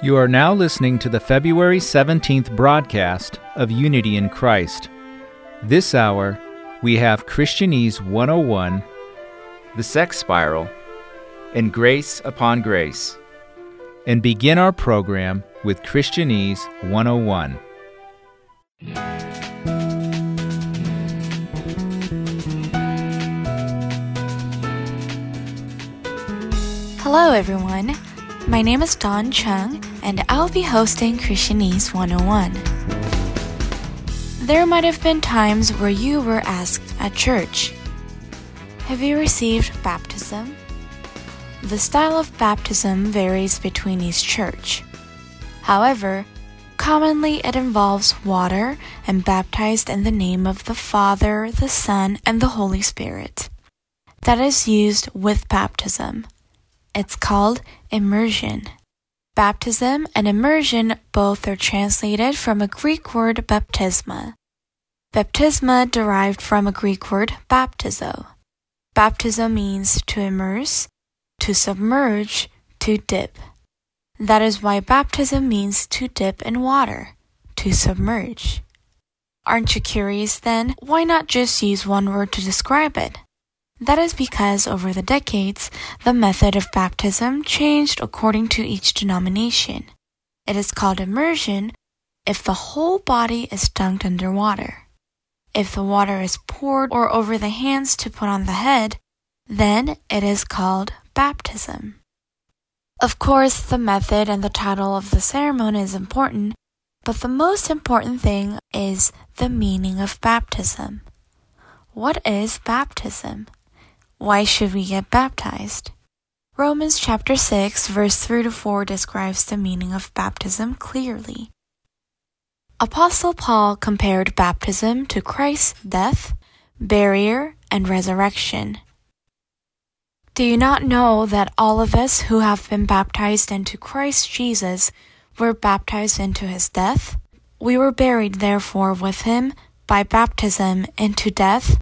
You are now listening to the February 17th broadcast of Unity in Christ. This hour, we have Christianese 101, The Sex Spiral, and Grace Upon Grace, and begin our program with Christianese 101. Hello, everyone. My name is Don Chung, and I'll be hosting Christianese 101. There might have been times where you were asked at church Have you received baptism? The style of baptism varies between each church. However, commonly it involves water and baptized in the name of the Father, the Son, and the Holy Spirit. That is used with baptism. It's called immersion. Baptism and immersion both are translated from a Greek word baptisma. Baptisma derived from a Greek word baptizo. Baptizo means to immerse, to submerge, to dip. That is why baptism means to dip in water, to submerge. Aren't you curious then? Why not just use one word to describe it? That is because over the decades, the method of baptism changed according to each denomination. It is called immersion if the whole body is dunked under water. If the water is poured or over the hands to put on the head, then it is called baptism. Of course, the method and the title of the ceremony is important, but the most important thing is the meaning of baptism. What is baptism? Why should we get baptized? Romans chapter 6 verse 3 to 4 describes the meaning of baptism clearly. Apostle Paul compared baptism to Christ's death, burial, and resurrection. Do you not know that all of us who have been baptized into Christ Jesus were baptized into his death? We were buried therefore with him by baptism into death,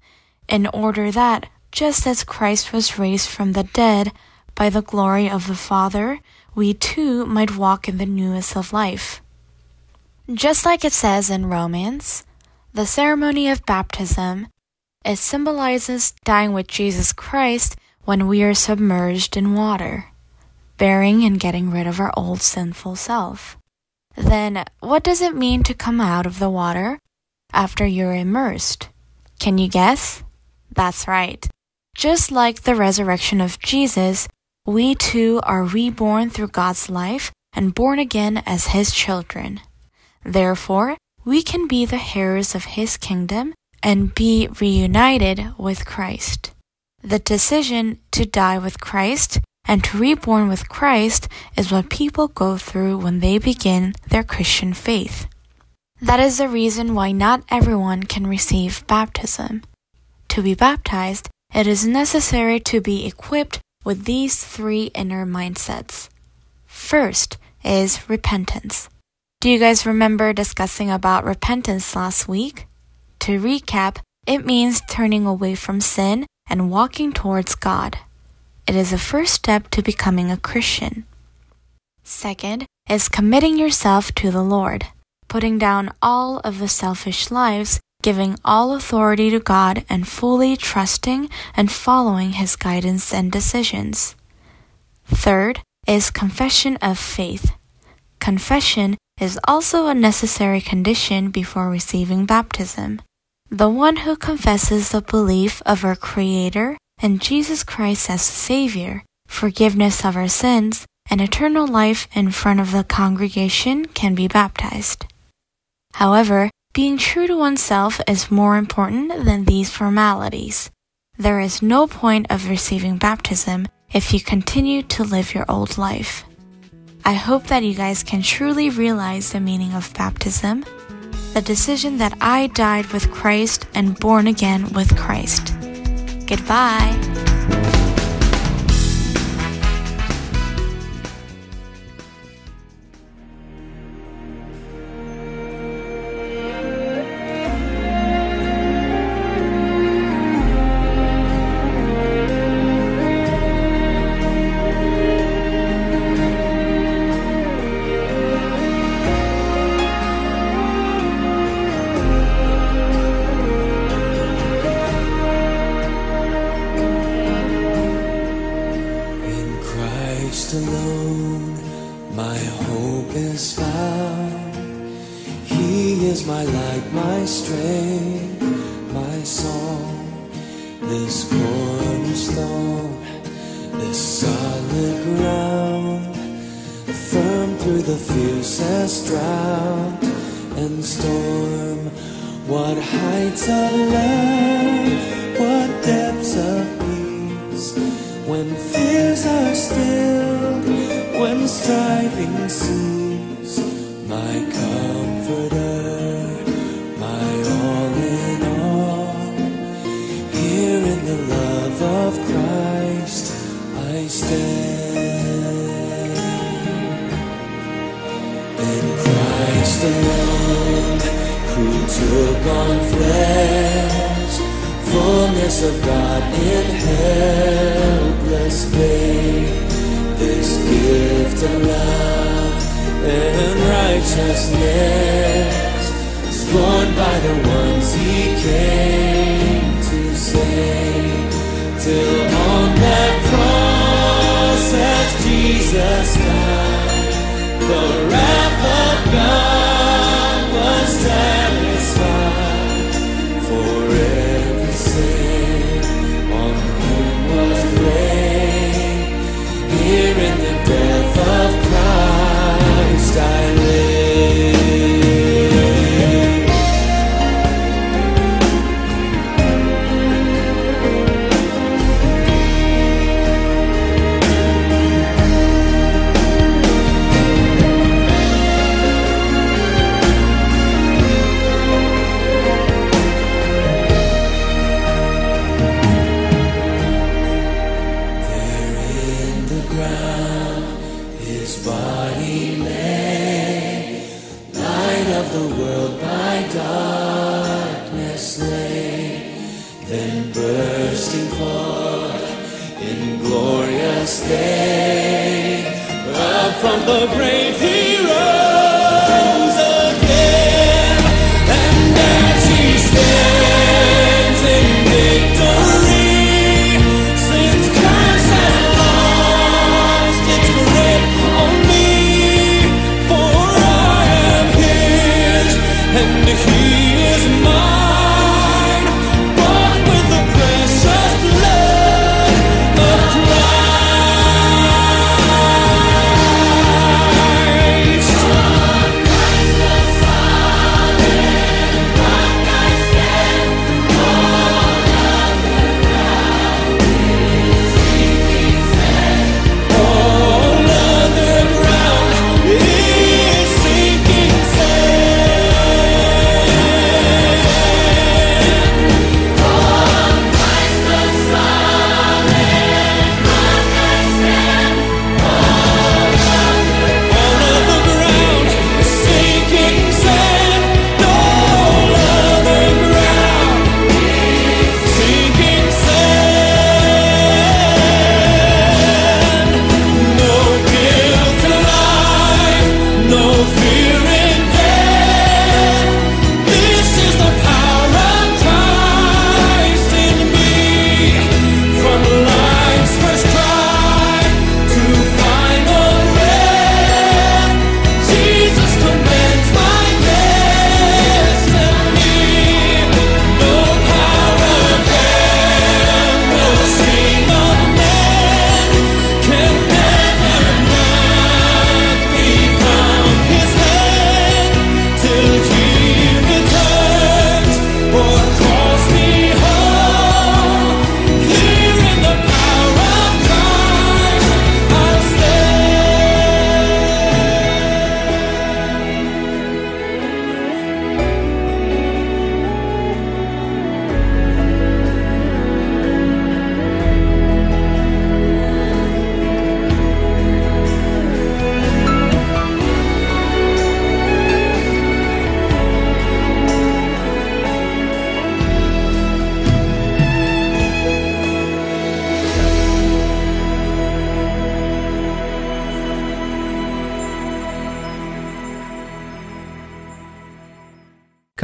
in order that just as Christ was raised from the dead by the glory of the Father, we too might walk in the newness of life. Just like it says in Romans, the ceremony of baptism, it symbolizes dying with Jesus Christ when we are submerged in water, bearing and getting rid of our old sinful self. Then, what does it mean to come out of the water after you're immersed? Can you guess? That's right. Just like the resurrection of Jesus, we too are reborn through God's life and born again as His children. Therefore, we can be the heirs of His kingdom and be reunited with Christ. The decision to die with Christ and to reborn with Christ is what people go through when they begin their Christian faith. That is the reason why not everyone can receive baptism. To be baptized, it is necessary to be equipped with these three inner mindsets. First is repentance. Do you guys remember discussing about repentance last week? To recap, it means turning away from sin and walking towards God. It is a first step to becoming a Christian. Second is committing yourself to the Lord, putting down all of the selfish lives giving all authority to God and fully trusting and following His guidance and decisions. Third is confession of faith. Confession is also a necessary condition before receiving baptism. The one who confesses the belief of our Creator and Jesus Christ as Savior, forgiveness of our sins, and eternal life in front of the congregation can be baptized. However, being true to oneself is more important than these formalities. There is no point of receiving baptism if you continue to live your old life. I hope that you guys can truly realize the meaning of baptism, the decision that I died with Christ and born again with Christ. Goodbye.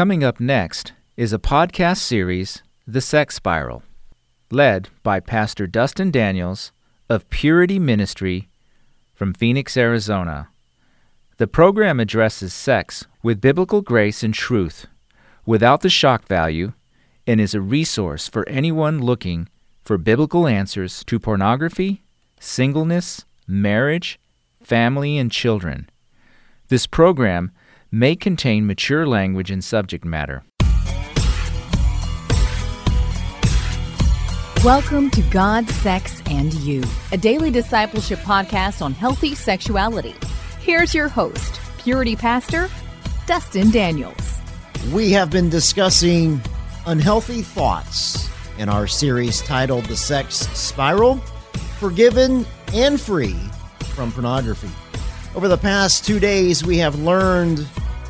Coming up next is a podcast series, The Sex Spiral, led by Pastor Dustin Daniels of Purity Ministry from Phoenix, Arizona. The program addresses sex with biblical grace and truth, without the shock value, and is a resource for anyone looking for biblical answers to pornography, singleness, marriage, family, and children. This program may contain mature language and subject matter. Welcome to God, Sex, and You, a daily discipleship podcast on healthy sexuality. Here's your host, Purity Pastor Dustin Daniels. We have been discussing unhealthy thoughts in our series titled The Sex Spiral Forgiven and Free from Pornography. Over the past two days, we have learned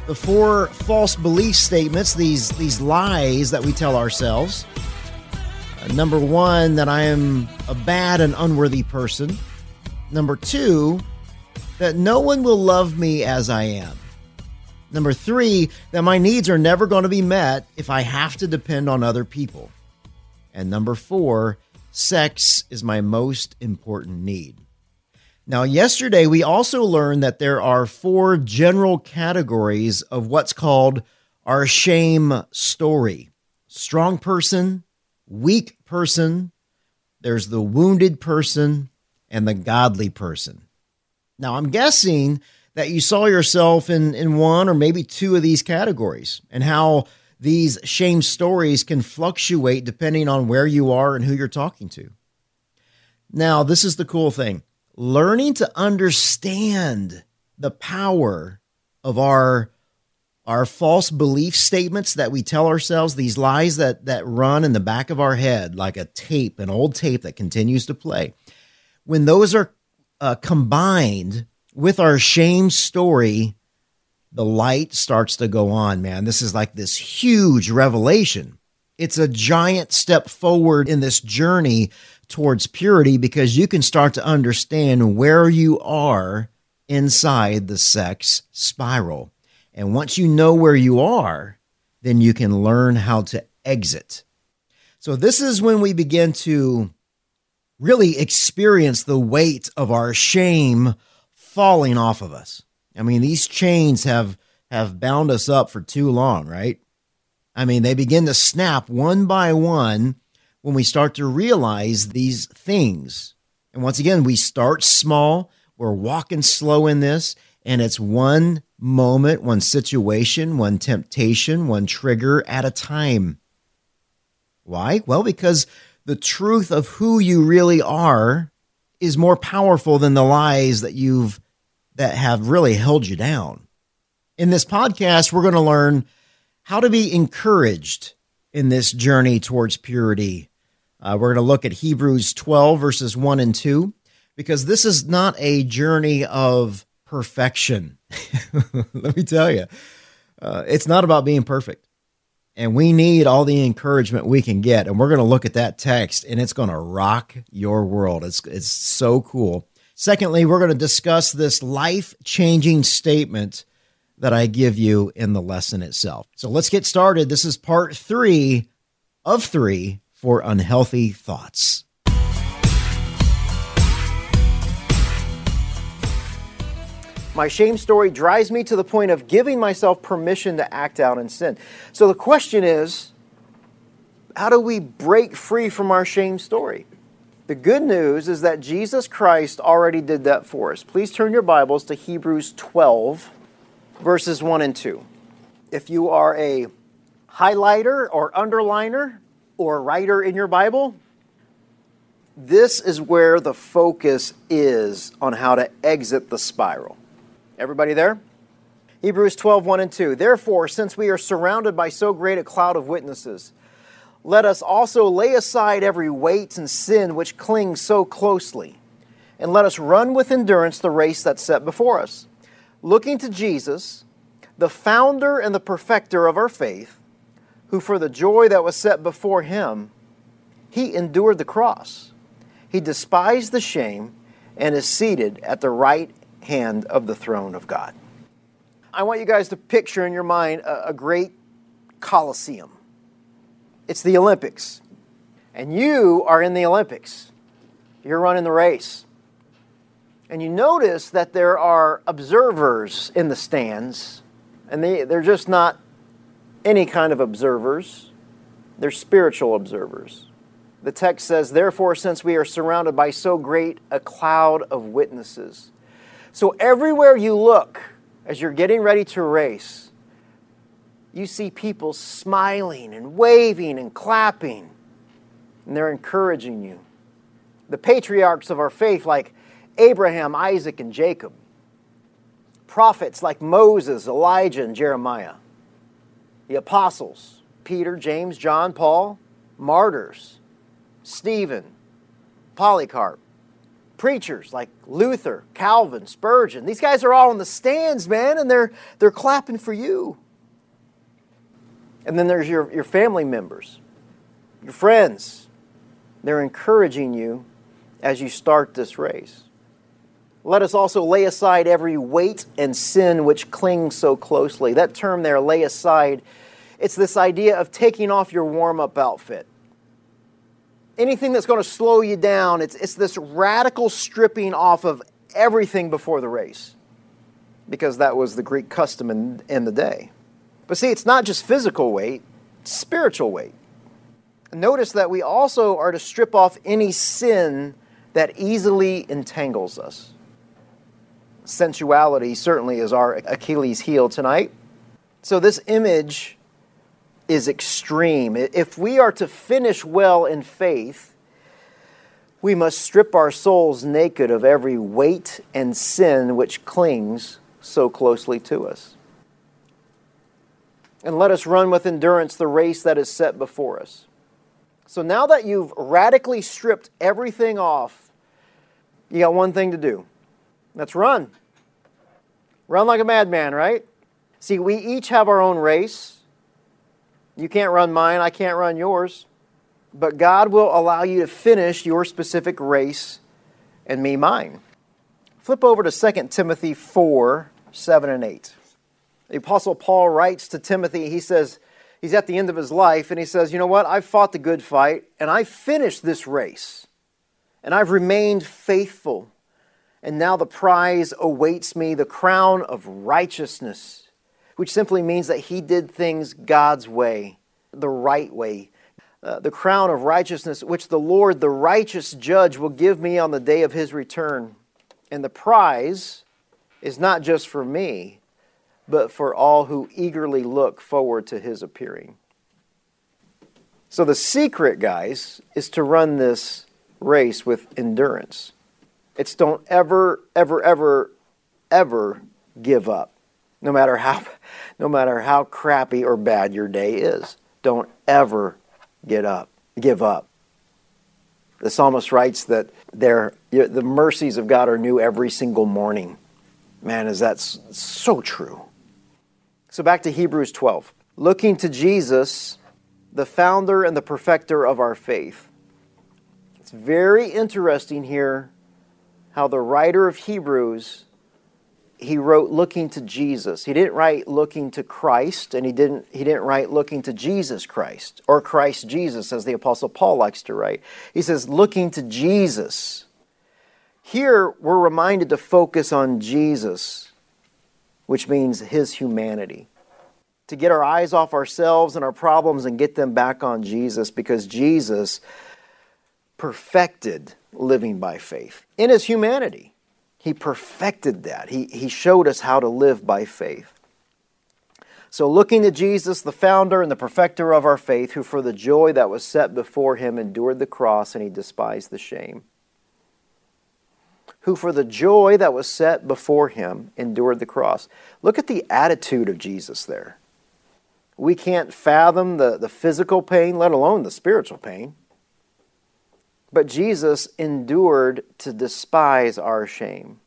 the four false belief statements, these, these lies that we tell ourselves. Uh, number one, that I am a bad and unworthy person. Number two, that no one will love me as I am. Number three, that my needs are never going to be met if I have to depend on other people. And number four, sex is my most important need. Now, yesterday we also learned that there are four general categories of what's called our shame story strong person, weak person, there's the wounded person, and the godly person. Now, I'm guessing that you saw yourself in, in one or maybe two of these categories and how these shame stories can fluctuate depending on where you are and who you're talking to. Now, this is the cool thing learning to understand the power of our our false belief statements that we tell ourselves these lies that that run in the back of our head like a tape an old tape that continues to play. When those are uh, combined with our shame story the light starts to go on man. This is like this huge revelation. It's a giant step forward in this journey towards purity because you can start to understand where you are inside the sex spiral. And once you know where you are, then you can learn how to exit. So, this is when we begin to really experience the weight of our shame falling off of us. I mean, these chains have have bound us up for too long, right? I mean, they begin to snap one by one when we start to realize these things. And once again, we start small, we're walking slow in this, and it's one moment, one situation, one temptation, one trigger at a time. Why? Well, because the truth of who you really are is more powerful than the lies that you've that have really held you down. In this podcast, we're going to learn how to be encouraged in this journey towards purity uh, we're going to look at Hebrews 12, verses 1 and 2, because this is not a journey of perfection. Let me tell you, uh, it's not about being perfect. And we need all the encouragement we can get. And we're going to look at that text, and it's going to rock your world. It's, it's so cool. Secondly, we're going to discuss this life changing statement that I give you in the lesson itself. So let's get started. This is part three of three for unhealthy thoughts. My shame story drives me to the point of giving myself permission to act out in sin. So the question is how do we break free from our shame story? The good news is that Jesus Christ already did that for us. Please turn your Bibles to Hebrews 12, verses 1 and 2. If you are a highlighter or underliner or writer in your Bible, this is where the focus is on how to exit the spiral. Everybody there? Hebrews 12, 1 and 2. Therefore, since we are surrounded by so great a cloud of witnesses, let us also lay aside every weight and sin which clings so closely, and let us run with endurance the race that's set before us, looking to Jesus, the founder and the perfecter of our faith, who for the joy that was set before him, he endured the cross. He despised the shame and is seated at the right hand of the throne of God. I want you guys to picture in your mind a, a great coliseum. It's the Olympics. And you are in the Olympics. You're running the race. And you notice that there are observers in the stands, and they, they're just not any kind of observers, they're spiritual observers. The text says, Therefore, since we are surrounded by so great a cloud of witnesses. So, everywhere you look as you're getting ready to race, you see people smiling and waving and clapping, and they're encouraging you. The patriarchs of our faith, like Abraham, Isaac, and Jacob, prophets like Moses, Elijah, and Jeremiah, the apostles, Peter, James, John, Paul, martyrs, Stephen, Polycarp, preachers like Luther, Calvin, Spurgeon. These guys are all in the stands, man, and they're, they're clapping for you. And then there's your, your family members, your friends. They're encouraging you as you start this race. Let us also lay aside every weight and sin which clings so closely. That term there, lay aside, it's this idea of taking off your warm up outfit. Anything that's going to slow you down, it's, it's this radical stripping off of everything before the race, because that was the Greek custom in, in the day. But see, it's not just physical weight, it's spiritual weight. Notice that we also are to strip off any sin that easily entangles us. Sensuality certainly is our Achilles heel tonight. So, this image is extreme. If we are to finish well in faith, we must strip our souls naked of every weight and sin which clings so closely to us. And let us run with endurance the race that is set before us. So now that you've radically stripped everything off, you got one thing to do. That's run. Run like a madman, right? See, we each have our own race. You can't run mine, I can't run yours. But God will allow you to finish your specific race and me mine. Flip over to 2 Timothy 4 7 and 8. The Apostle Paul writes to Timothy, he says, he's at the end of his life, and he says, You know what? I've fought the good fight, and I've finished this race, and I've remained faithful. And now the prize awaits me, the crown of righteousness, which simply means that he did things God's way, the right way. Uh, the crown of righteousness, which the Lord, the righteous judge, will give me on the day of his return. And the prize is not just for me, but for all who eagerly look forward to his appearing. So, the secret, guys, is to run this race with endurance. It's don't ever, ever, ever, ever give up. No matter how no matter how crappy or bad your day is. Don't ever get up, give up. The psalmist writes that the mercies of God are new every single morning. Man, is that so true. So back to Hebrews 12. Looking to Jesus, the founder and the perfecter of our faith. It's very interesting here how the writer of Hebrews he wrote looking to Jesus. He didn't write looking to Christ and he didn't he didn't write looking to Jesus Christ or Christ Jesus as the apostle Paul likes to write. He says looking to Jesus. Here we're reminded to focus on Jesus, which means his humanity. To get our eyes off ourselves and our problems and get them back on Jesus because Jesus perfected living by faith in his humanity. He perfected that. He, he showed us how to live by faith. So, looking to Jesus, the founder and the perfecter of our faith, who for the joy that was set before him endured the cross and he despised the shame. Who for the joy that was set before him endured the cross. Look at the attitude of Jesus there. We can't fathom the, the physical pain, let alone the spiritual pain. But Jesus endured to despise our shame.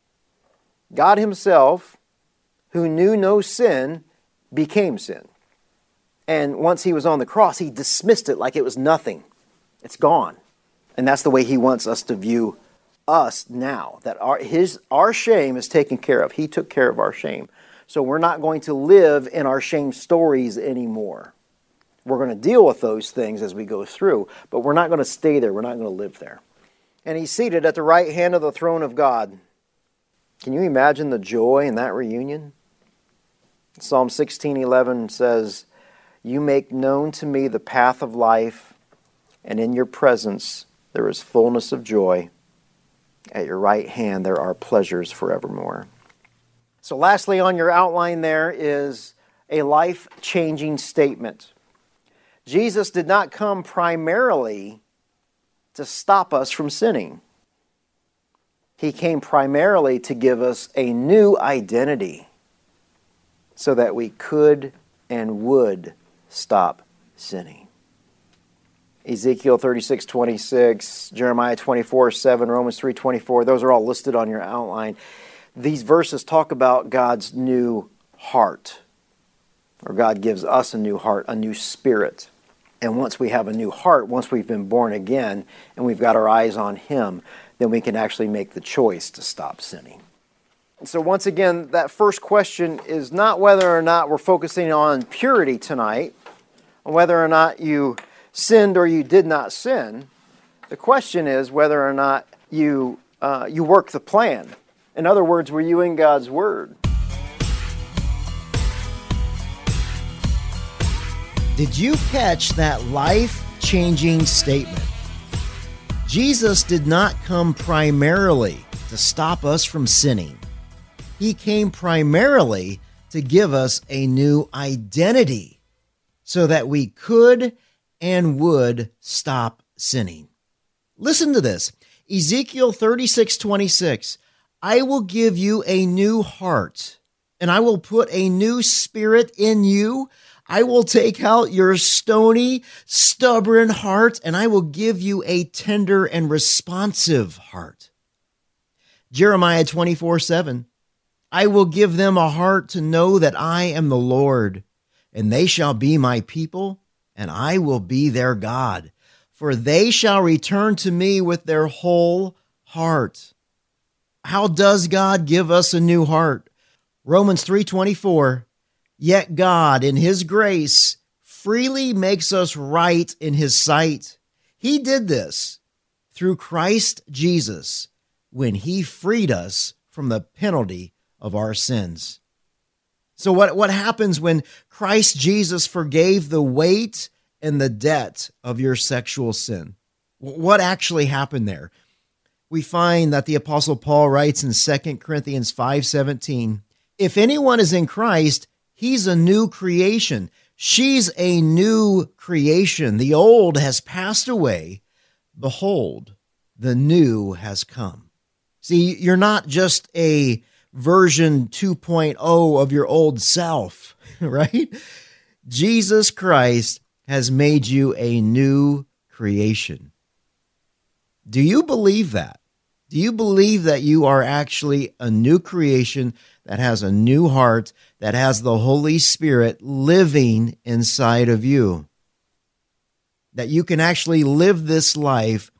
God Himself, who knew no sin, became sin. And once He was on the cross, He dismissed it like it was nothing. It's gone. And that's the way He wants us to view us now, that our, his, our shame is taken care of. He took care of our shame. So we're not going to live in our shame stories anymore. We're going to deal with those things as we go through, but we're not going to stay there. We're not going to live there. And he's seated at the right hand of the throne of God. Can you imagine the joy in that reunion? Psalm 16:11 says, "You make known to me the path of life, and in your presence there is fullness of joy. At your right hand there are pleasures forevermore." So lastly on your outline there is a life-changing statement. Jesus did not come primarily to stop us from sinning. He came primarily to give us a new identity so that we could and would stop sinning. Ezekiel 36 26, Jeremiah 24 7, Romans 3 24, those are all listed on your outline. These verses talk about God's new heart, or God gives us a new heart, a new spirit. And once we have a new heart, once we've been born again and we've got our eyes on Him, then we can actually make the choice to stop sinning. So, once again, that first question is not whether or not we're focusing on purity tonight, whether or not you sinned or you did not sin. The question is whether or not you, uh, you work the plan. In other words, were you in God's Word? Did you catch that life changing statement? Jesus did not come primarily to stop us from sinning. He came primarily to give us a new identity so that we could and would stop sinning. Listen to this Ezekiel 36 26. I will give you a new heart, and I will put a new spirit in you. I will take out your stony, stubborn heart, and I will give you a tender and responsive heart. Jeremiah 24 7. I will give them a heart to know that I am the Lord, and they shall be my people, and I will be their God. For they shall return to me with their whole heart. How does God give us a new heart? Romans 3:24 Yet God in his grace freely makes us right in his sight. He did this through Christ Jesus when he freed us from the penalty of our sins. So, what, what happens when Christ Jesus forgave the weight and the debt of your sexual sin? What actually happened there? We find that the apostle Paul writes in 2 Corinthians 5:17, if anyone is in Christ, he's a new creation. She's a new creation. The old has passed away. Behold, the new has come. See, you're not just a version 2.0 of your old self, right? Jesus Christ has made you a new creation. Do you believe that? Do you believe that you are actually a new creation that has a new heart, that has the Holy Spirit living inside of you? That you can actually live this life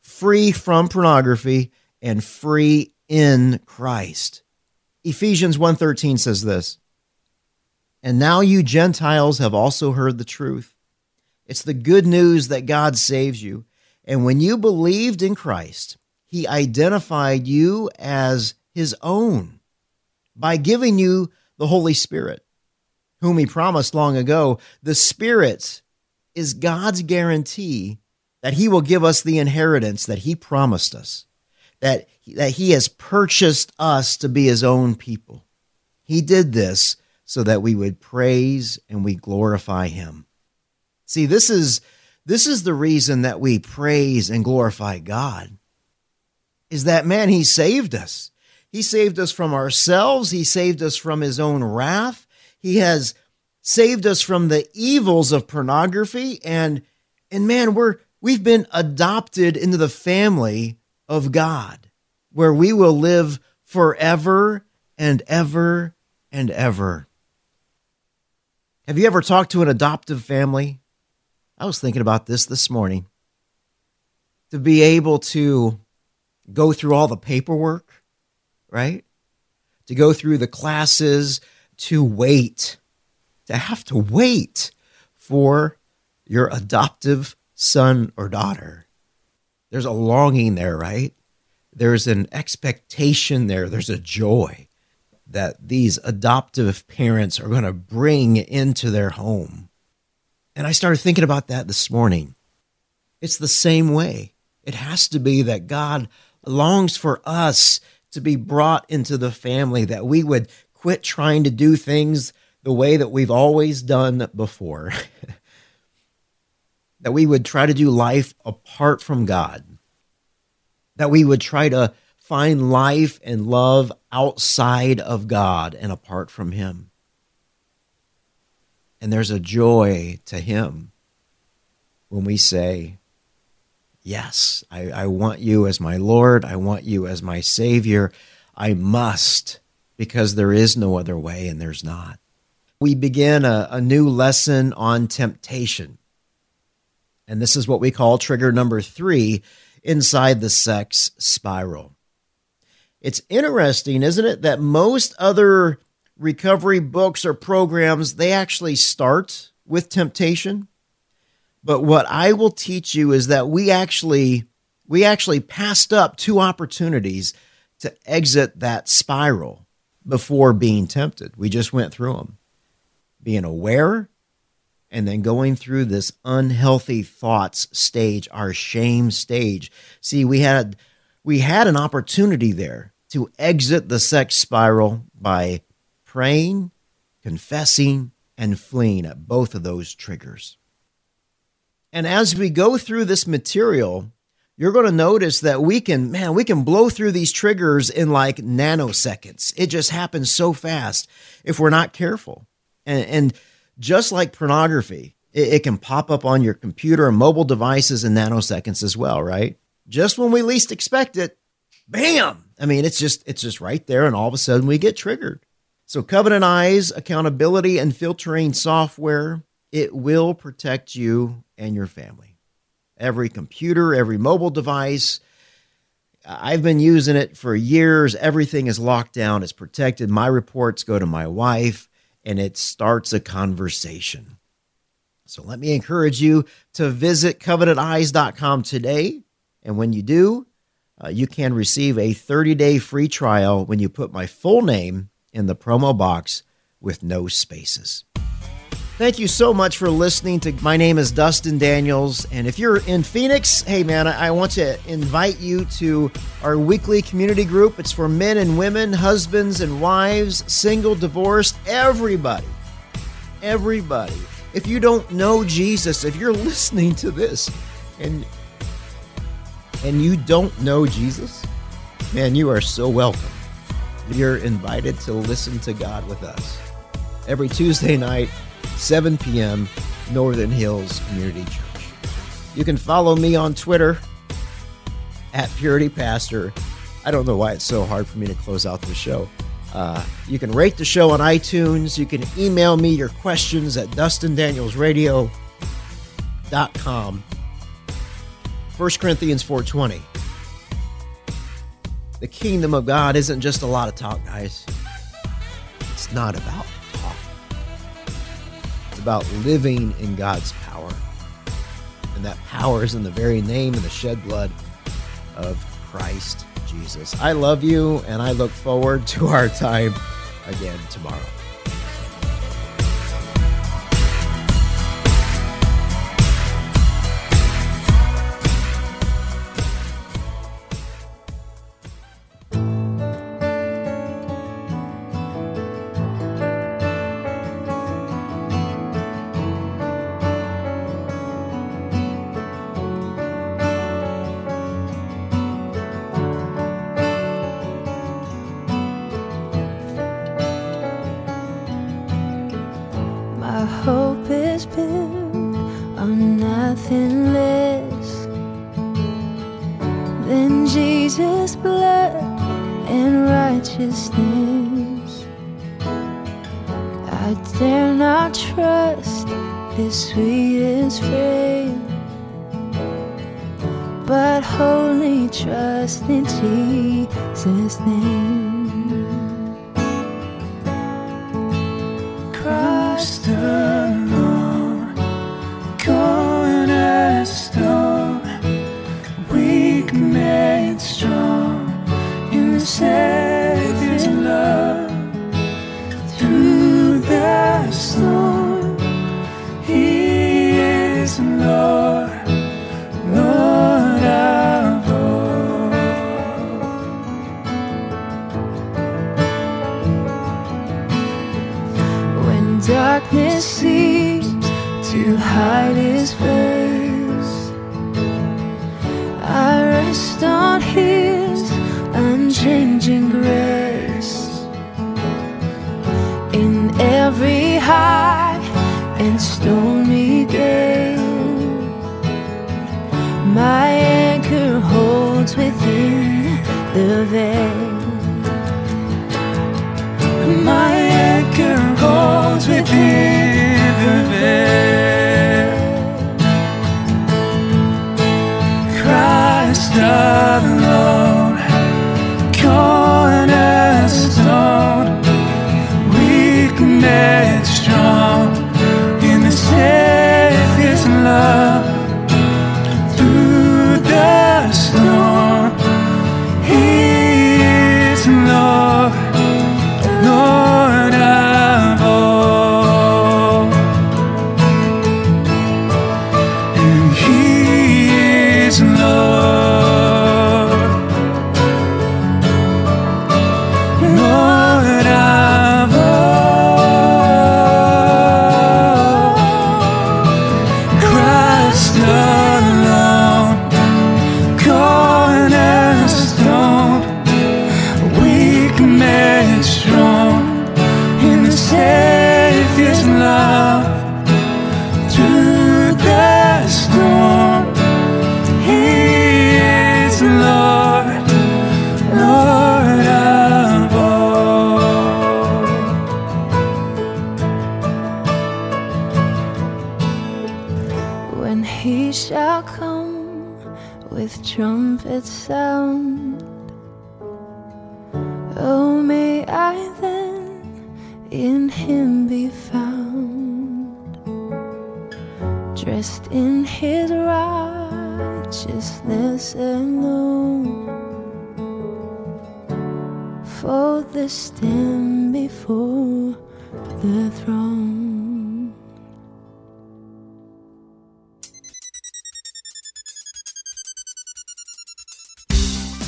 free from pornography and free in Christ. Ephesians 1:13 says this. And now you Gentiles have also heard the truth. It's the good news that God saves you. And when you believed in Christ, he identified you as his own by giving you the Holy Spirit, whom he promised long ago. The Spirit is God's guarantee that he will give us the inheritance that he promised us that, that he has purchased us to be his own people. He did this so that we would praise and we glorify him. See, this is, this is the reason that we praise and glorify God is that man, he saved us. He saved us from ourselves. He saved us from his own wrath. He has saved us from the evils of pornography and and man, we're we've been adopted into the family of God, where we will live forever and ever and ever. Have you ever talked to an adoptive family? I was thinking about this this morning. To be able to go through all the paperwork, right? To go through the classes, to wait, to have to wait for your adoptive son or daughter there's a longing there, right? there's an expectation there, there's a joy that these adoptive parents are going to bring into their home. And I started thinking about that this morning. It's the same way. It has to be that God longs for us to be brought into the family, that we would quit trying to do things the way that we've always done before, that we would try to do life apart from God, that we would try to find life and love outside of God and apart from Him. And there's a joy to Him when we say, Yes, I, I, want you as my Lord. I want you as my Savior. I must, because there is no other way and there's not. We begin a, a new lesson on temptation. And this is what we call trigger number three inside the sex spiral. It's interesting, isn't it, that most other recovery books or programs, they actually start with temptation. But what I will teach you is that we actually we actually passed up two opportunities to exit that spiral before being tempted. We just went through them. Being aware and then going through this unhealthy thoughts stage, our shame stage. See, we had we had an opportunity there to exit the sex spiral by praying, confessing, and fleeing at both of those triggers. And as we go through this material, you're going to notice that we can, man, we can blow through these triggers in like nanoseconds. It just happens so fast if we're not careful. And, and just like pornography, it, it can pop up on your computer and mobile devices in nanoseconds as well, right? Just when we least expect it, bam! I mean, it's just it's just right there, and all of a sudden we get triggered. So Covenant Eyes accountability and filtering software, it will protect you and your family. Every computer, every mobile device, I've been using it for years. Everything is locked down, it's protected. My reports go to my wife, and it starts a conversation. So let me encourage you to visit covenanteyes.com today. And when you do, uh, you can receive a 30 day free trial when you put my full name in the promo box with no spaces. Thank you so much for listening to my name is Dustin Daniels and if you're in Phoenix, hey man, I want to invite you to our weekly community group. It's for men and women, husbands and wives, single, divorced, everybody. Everybody. If you don't know Jesus, if you're listening to this and and you don't know Jesus, man, you are so welcome. You're invited to listen to God with us every Tuesday night, 7 p.m., Northern Hills Community Church. You can follow me on Twitter at Purity Pastor. I don't know why it's so hard for me to close out the show. Uh, you can rate the show on iTunes. You can email me your questions at dustindanielsradio.com. 1 Corinthians 4:20. The kingdom of God isn't just a lot of talk, guys. It's not about about living in God's power. And that power is in the very name and the shed blood of Christ Jesus. I love you and I look forward to our time again tomorrow. Hope is built on nothing less than Jesus' blood and righteousness. I dare not trust this sweetest frame, but wholly trust in Jesus' name.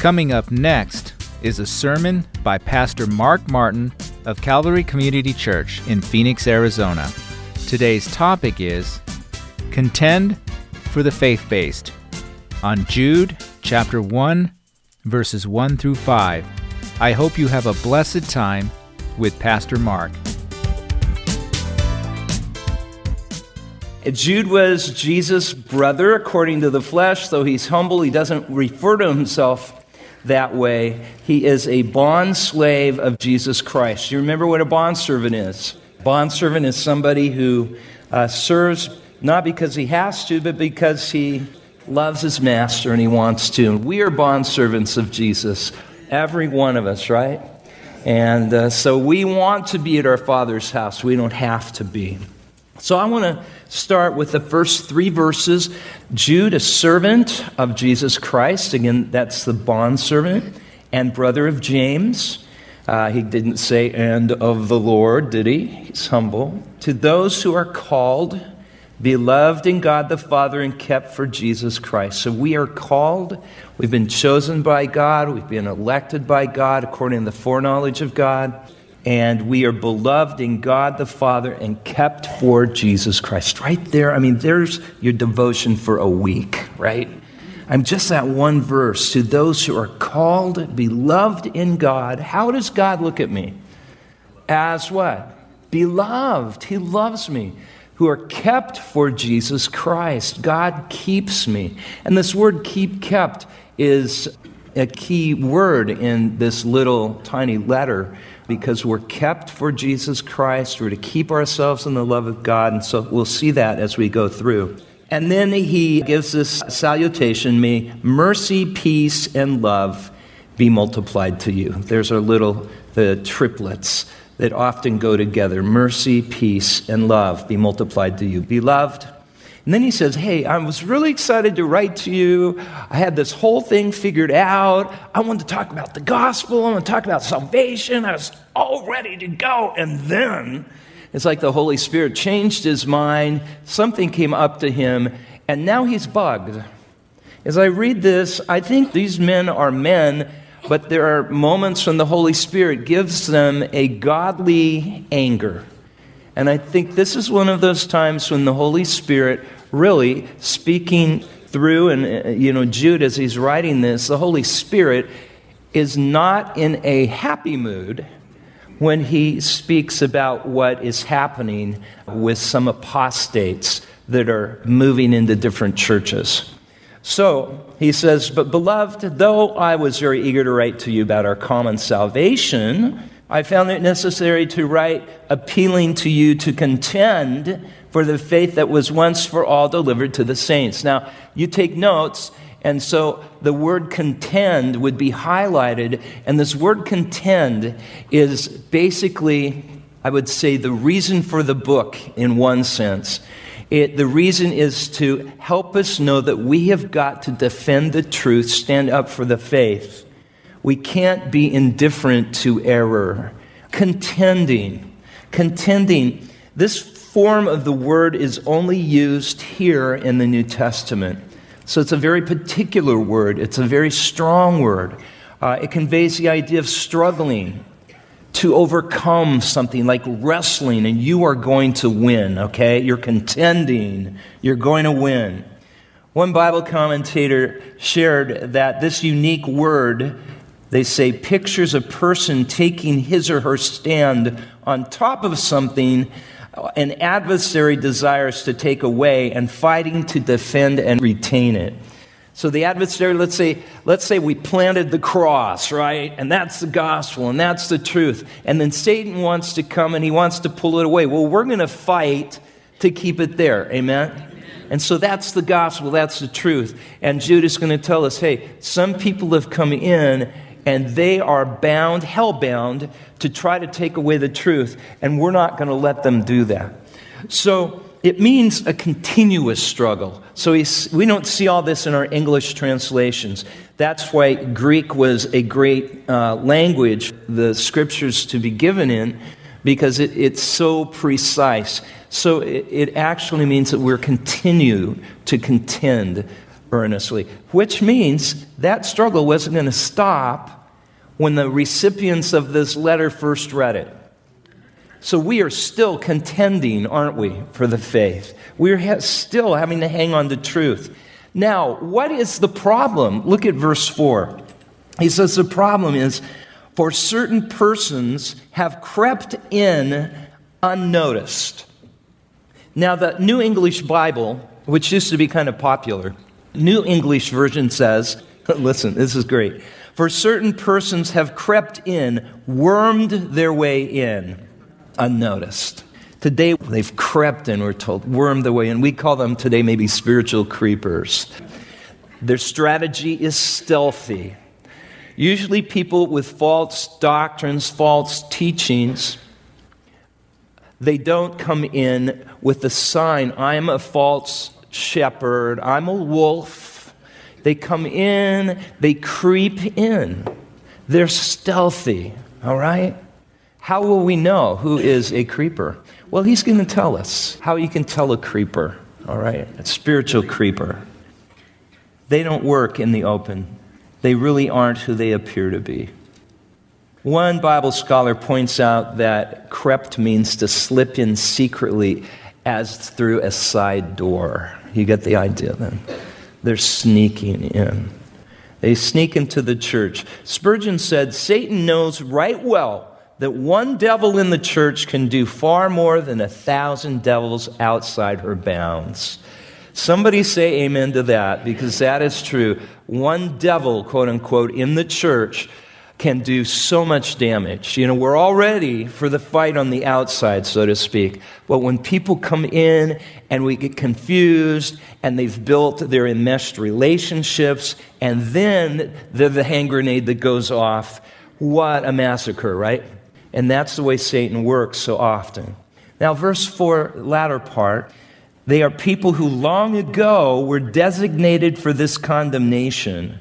Coming up next is a sermon by Pastor Mark Martin of Calvary Community Church in Phoenix, Arizona. Today's topic is Contend for the Faith Based on Jude chapter 1, verses 1 through 5. I hope you have a blessed time with Pastor Mark. Jude was Jesus' brother according to the flesh, though he's humble. He doesn't refer to himself that way. He is a bond slave of Jesus Christ. You remember what a bondservant is? Bondservant is somebody who uh, serves not because he has to, but because he loves his master and he wants to. We are bondservants of Jesus, every one of us, right? And uh, so we want to be at our Father's house. We don't have to be. So I want to start with the first three verses. Jude, a servant of Jesus Christ. Again, that's the bondservant and brother of James. Uh, he didn't say, and of the Lord, did he? He's humble. To those who are called, beloved in God the Father, and kept for Jesus Christ. So we are called. We've been chosen by God. We've been elected by God according to the foreknowledge of God. And we are beloved in God the Father and kept for Jesus Christ. Right there, I mean, there's your devotion for a week, right? I'm just that one verse. To those who are called, beloved in God, how does God look at me? As what? Beloved. He loves me. Who are kept for Jesus Christ. God keeps me. And this word keep kept is a key word in this little tiny letter because we're kept for Jesus Christ. We're to keep ourselves in the love of God. And so we'll see that as we go through. And then he gives this salutation May mercy, peace, and love be multiplied to you. There's our little, the triplets that often go together mercy, peace, and love be multiplied to you. Beloved, And then he says, Hey, I was really excited to write to you. I had this whole thing figured out. I wanted to talk about the gospel. I want to talk about salvation. I was all ready to go. And then it's like the Holy Spirit changed his mind. Something came up to him, and now he's bugged. As I read this, I think these men are men, but there are moments when the Holy Spirit gives them a godly anger. And I think this is one of those times when the Holy Spirit really speaking through, and uh, you know, Jude, as he's writing this, the Holy Spirit is not in a happy mood when he speaks about what is happening with some apostates that are moving into different churches. So he says, But beloved, though I was very eager to write to you about our common salvation, I found it necessary to write appealing to you to contend for the faith that was once for all delivered to the saints. Now, you take notes, and so the word contend would be highlighted, and this word contend is basically, I would say, the reason for the book in one sense. It, the reason is to help us know that we have got to defend the truth, stand up for the faith. We can't be indifferent to error. Contending. Contending. This form of the word is only used here in the New Testament. So it's a very particular word, it's a very strong word. Uh, it conveys the idea of struggling to overcome something like wrestling, and you are going to win, okay? You're contending, you're going to win. One Bible commentator shared that this unique word they say pictures a person taking his or her stand on top of something uh, an adversary desires to take away and fighting to defend and retain it. So the adversary, let's say, let's say we planted the cross, right? And that's the gospel and that's the truth. And then Satan wants to come and he wants to pull it away. Well, we're going to fight to keep it there. Amen? And so that's the gospel, that's the truth. And Jude is going to tell us hey, some people have come in and they are bound, hell bound, to try to take away the truth, and we're not going to let them do that. So it means a continuous struggle. So we don't see all this in our English translations. That's why Greek was a great uh, language, the scriptures to be given in, because it, it's so precise. So it, it actually means that we're continue to contend earnestly, which means that struggle wasn't going to stop when the recipients of this letter first read it. So we are still contending, aren't we, for the faith? We're ha- still having to hang on to truth. Now, what is the problem? Look at verse 4. He says the problem is for certain persons have crept in unnoticed. Now, the New English Bible, which used to be kind of popular, New English Version says, listen, this is great. For certain persons have crept in, wormed their way in, unnoticed. Today, they've crept in, we're told, wormed their way in. We call them today maybe spiritual creepers. Their strategy is stealthy. Usually, people with false doctrines, false teachings, they don't come in with the sign, I'm a false shepherd, I'm a wolf. They come in, they creep in. They're stealthy, all right? How will we know who is a creeper? Well, he's going to tell us how you can tell a creeper, all right? A spiritual creeper. They don't work in the open, they really aren't who they appear to be. One Bible scholar points out that crept means to slip in secretly as through a side door. You get the idea then? They're sneaking in. They sneak into the church. Spurgeon said Satan knows right well that one devil in the church can do far more than a thousand devils outside her bounds. Somebody say amen to that because that is true. One devil, quote unquote, in the church can do so much damage. You know, we're all ready for the fight on the outside, so to speak. But when people come in and we get confused and they've built their enmeshed relationships and then they're the hand grenade that goes off, what a massacre, right? And that's the way Satan works so often. Now, verse 4, latter part, They are people who long ago were designated for this condemnation.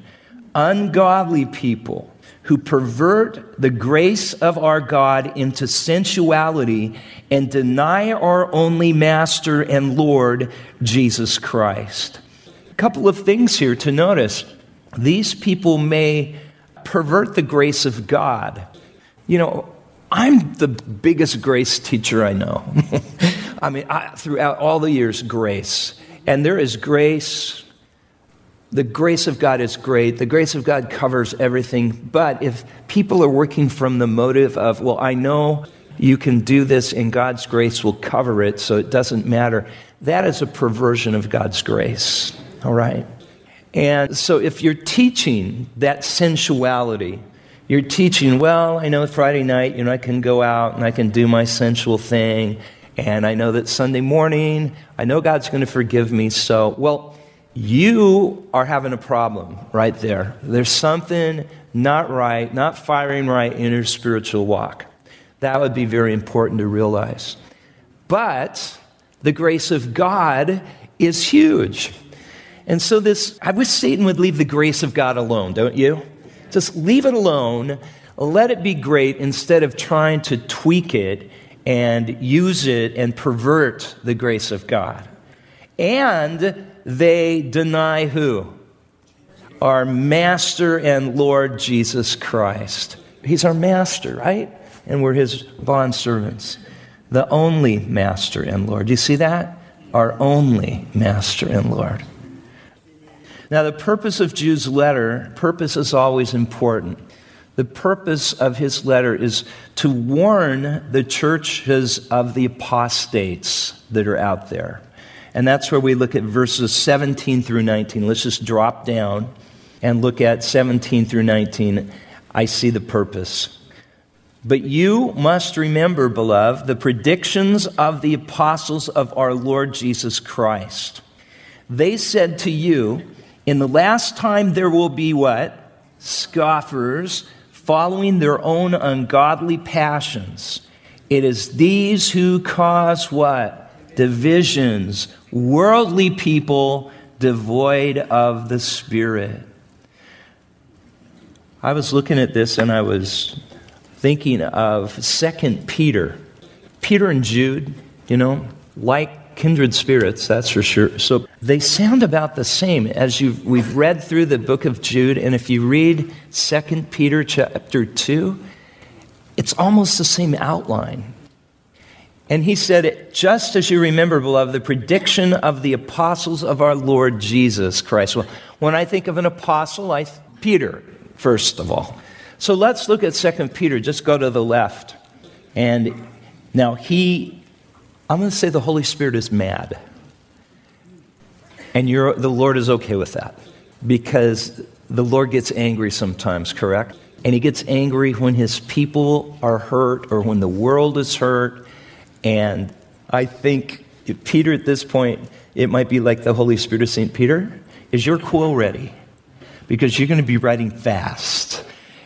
Ungodly people who pervert the grace of our God into sensuality and deny our only Master and Lord, Jesus Christ. A couple of things here to notice. These people may pervert the grace of God. You know, I'm the biggest grace teacher I know. I mean, I, throughout all the years, grace. And there is grace. The grace of God is great. The grace of God covers everything. But if people are working from the motive of, well, I know you can do this and God's grace will cover it, so it doesn't matter, that is a perversion of God's grace. All right? And so if you're teaching that sensuality, you're teaching, well, I know Friday night, you know, I can go out and I can do my sensual thing. And I know that Sunday morning, I know God's going to forgive me. So, well, you are having a problem right there. There's something not right, not firing right in your spiritual walk. That would be very important to realize. But the grace of God is huge. And so, this, I wish Satan would leave the grace of God alone, don't you? Just leave it alone. Let it be great instead of trying to tweak it and use it and pervert the grace of God. And they deny who? Our Master and Lord Jesus Christ. He's our Master, right? And we're His bond servants. The only Master and Lord. Do you see that? Our only Master and Lord. Now, the purpose of Jude's letter, purpose is always important. The purpose of his letter is to warn the churches of the apostates that are out there. And that's where we look at verses 17 through 19. Let's just drop down and look at 17 through 19. I see the purpose. But you must remember, beloved, the predictions of the apostles of our Lord Jesus Christ. They said to you, in the last time, there will be what? Scoffers following their own ungodly passions. It is these who cause what? Divisions, worldly people devoid of the Spirit. I was looking at this and I was thinking of Second Peter. Peter and Jude, you know, like kindred spirits, that's for sure. So they sound about the same as you we've read through the book of Jude, and if you read 2 Peter chapter 2, it's almost the same outline. And he said, just as you remember, beloved, the prediction of the apostles of our Lord Jesus Christ. Well, when I think of an apostle, I Peter, first of all. So let's look at Second Peter. Just go to the left. And now he I'm going to say the Holy Spirit is mad. And the Lord is okay with that because the Lord gets angry sometimes, correct? And he gets angry when his people are hurt or when the world is hurt. And I think Peter, at this point, it might be like the Holy Spirit of St. Peter. Is your quill ready? Because you're going to be writing fast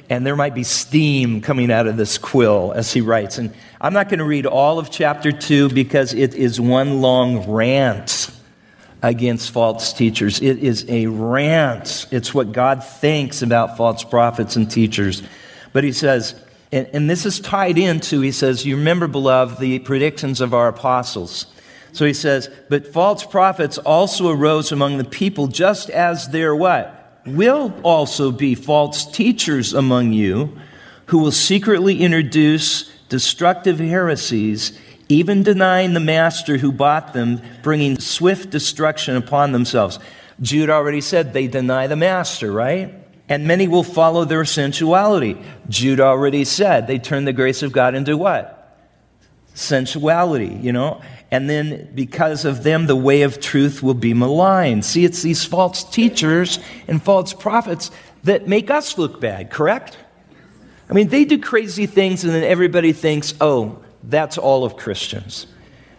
and there might be steam coming out of this quill as he writes. And I'm not going to read all of chapter 2 because it is one long rant against false teachers. It is a rant. It's what God thinks about false prophets and teachers. But he says, and, and this is tied into, he says, you remember, beloved, the predictions of our apostles. So he says, but false prophets also arose among the people just as there what? will also be false teachers among you who will secretly introduce destructive heresies, even denying the master who bought them, bringing swift destruction upon themselves. Jude already said they deny the master, right? And many will follow their sensuality. Jude already said they turn the grace of God into what? Sensuality, you know? and then because of them, the way of truth will be maligned. See, it's these false teachers and false prophets that make us look bad, correct? I mean, they do crazy things, and then everybody thinks, oh, that's all of Christians.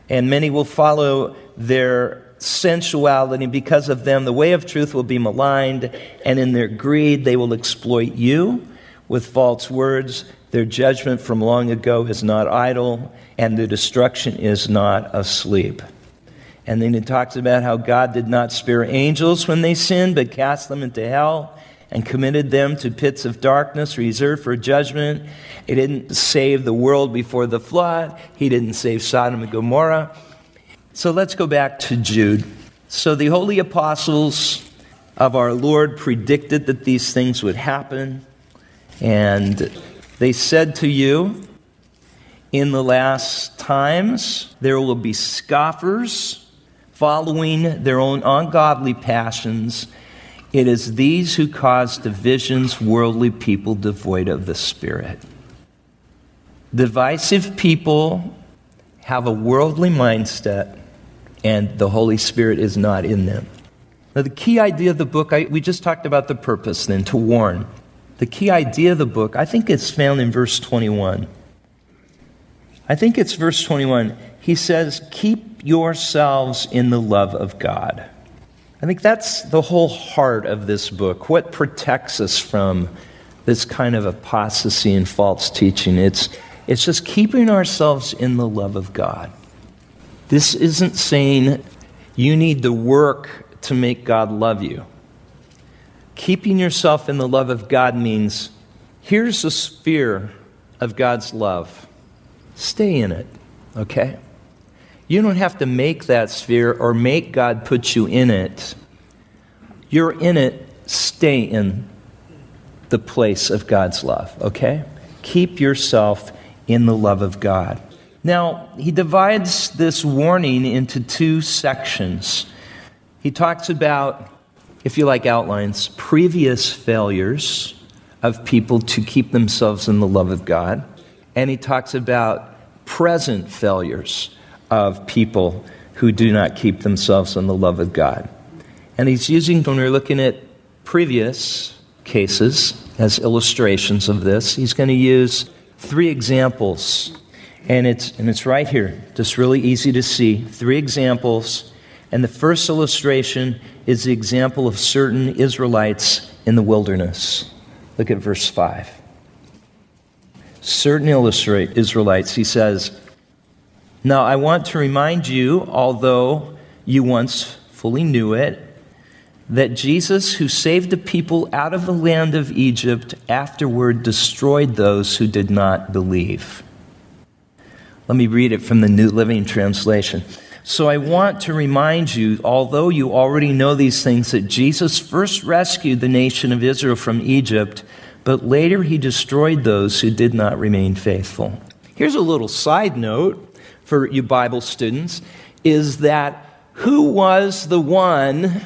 And many will follow their sensuality. Because of them, the way of truth will be maligned, and in their greed, they will exploit you with false words. Their judgment from long ago is not idle, and their destruction is not asleep. And then it talks about how God did not spare angels when they sinned, but cast them into hell and committed them to pits of darkness reserved for judgment. He didn't save the world before the flood, He didn't save Sodom and Gomorrah. So let's go back to Jude. So the holy apostles of our Lord predicted that these things would happen, and they said to you, in the last times, there will be scoffers following their own ungodly passions. It is these who cause divisions, worldly people devoid of the Spirit. Divisive people have a worldly mindset, and the Holy Spirit is not in them. Now, the key idea of the book, I, we just talked about the purpose then, to warn. The key idea of the book, I think it's found in verse 21. I think it's verse 21. He says, Keep yourselves in the love of God. I think that's the whole heart of this book. What protects us from this kind of apostasy and false teaching? It's, it's just keeping ourselves in the love of God. This isn't saying you need to work to make God love you. Keeping yourself in the love of God means here's a sphere of God's love stay in it, okay? You don't have to make that sphere or make God put you in it. You're in it, stay in the place of God's love, okay? Keep yourself in the love of God. Now, he divides this warning into two sections. He talks about, if you like outlines, previous failures of people to keep themselves in the love of God and he talks about present failures of people who do not keep themselves in the love of God. And he's using, when we're looking at previous cases as illustrations of this, he's going to use three examples. And it's, and it's right here, just really easy to see. Three examples. And the first illustration is the example of certain Israelites in the wilderness. Look at verse 5 certain illustrate Israelites, he says, Now I want to remind you, although you once fully knew it, that Jesus, who saved the people out of the land of Egypt, afterward destroyed those who did not believe. Let me read it from the New Living Translation. So I want to remind you, although you already know these things, that Jesus first rescued the nation of Israel from Egypt but later he destroyed those who did not remain faithful. Here's a little side note for you Bible students is that who was the one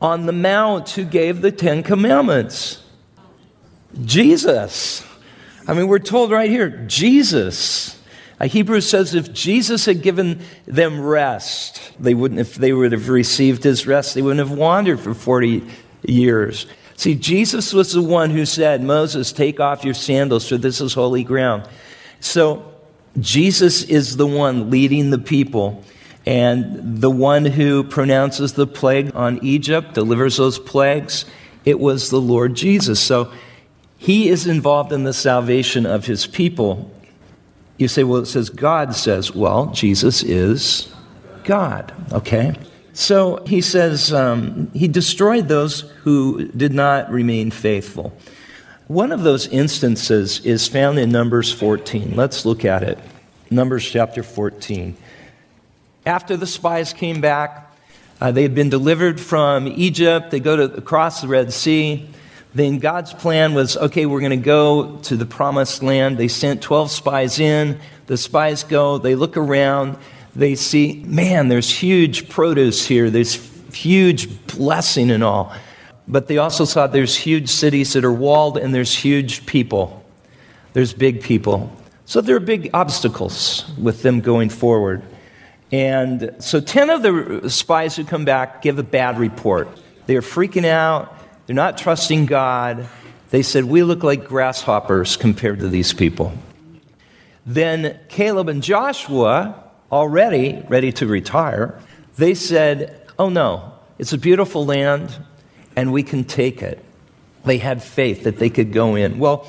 on the mount who gave the 10 commandments? Jesus. I mean, we're told right here, Jesus. Uh, Hebrews says if Jesus had given them rest, they wouldn't, if they would have received his rest, they wouldn't have wandered for 40 years. See, Jesus was the one who said, Moses, take off your sandals, for this is holy ground. So, Jesus is the one leading the people and the one who pronounces the plague on Egypt, delivers those plagues. It was the Lord Jesus. So, he is involved in the salvation of his people. You say, well, it says God says, well, Jesus is God, okay? So he says um, he destroyed those who did not remain faithful. One of those instances is found in Numbers 14. Let's look at it. Numbers chapter 14. After the spies came back, uh, they had been delivered from Egypt. They go to across the Red Sea. Then God's plan was okay, we're going to go to the promised land. They sent 12 spies in. The spies go, they look around, they see, man, there's huge produce here, there's huge blessing and all. But they also saw there's huge cities that are walled and there's huge people. There's big people. So there are big obstacles with them going forward. And so 10 of the spies who come back give a bad report. They're freaking out. They're not trusting God. They said, We look like grasshoppers compared to these people. Then Caleb and Joshua already ready to retire, they said, Oh no, it's a beautiful land and we can take it. They had faith that they could go in. Well,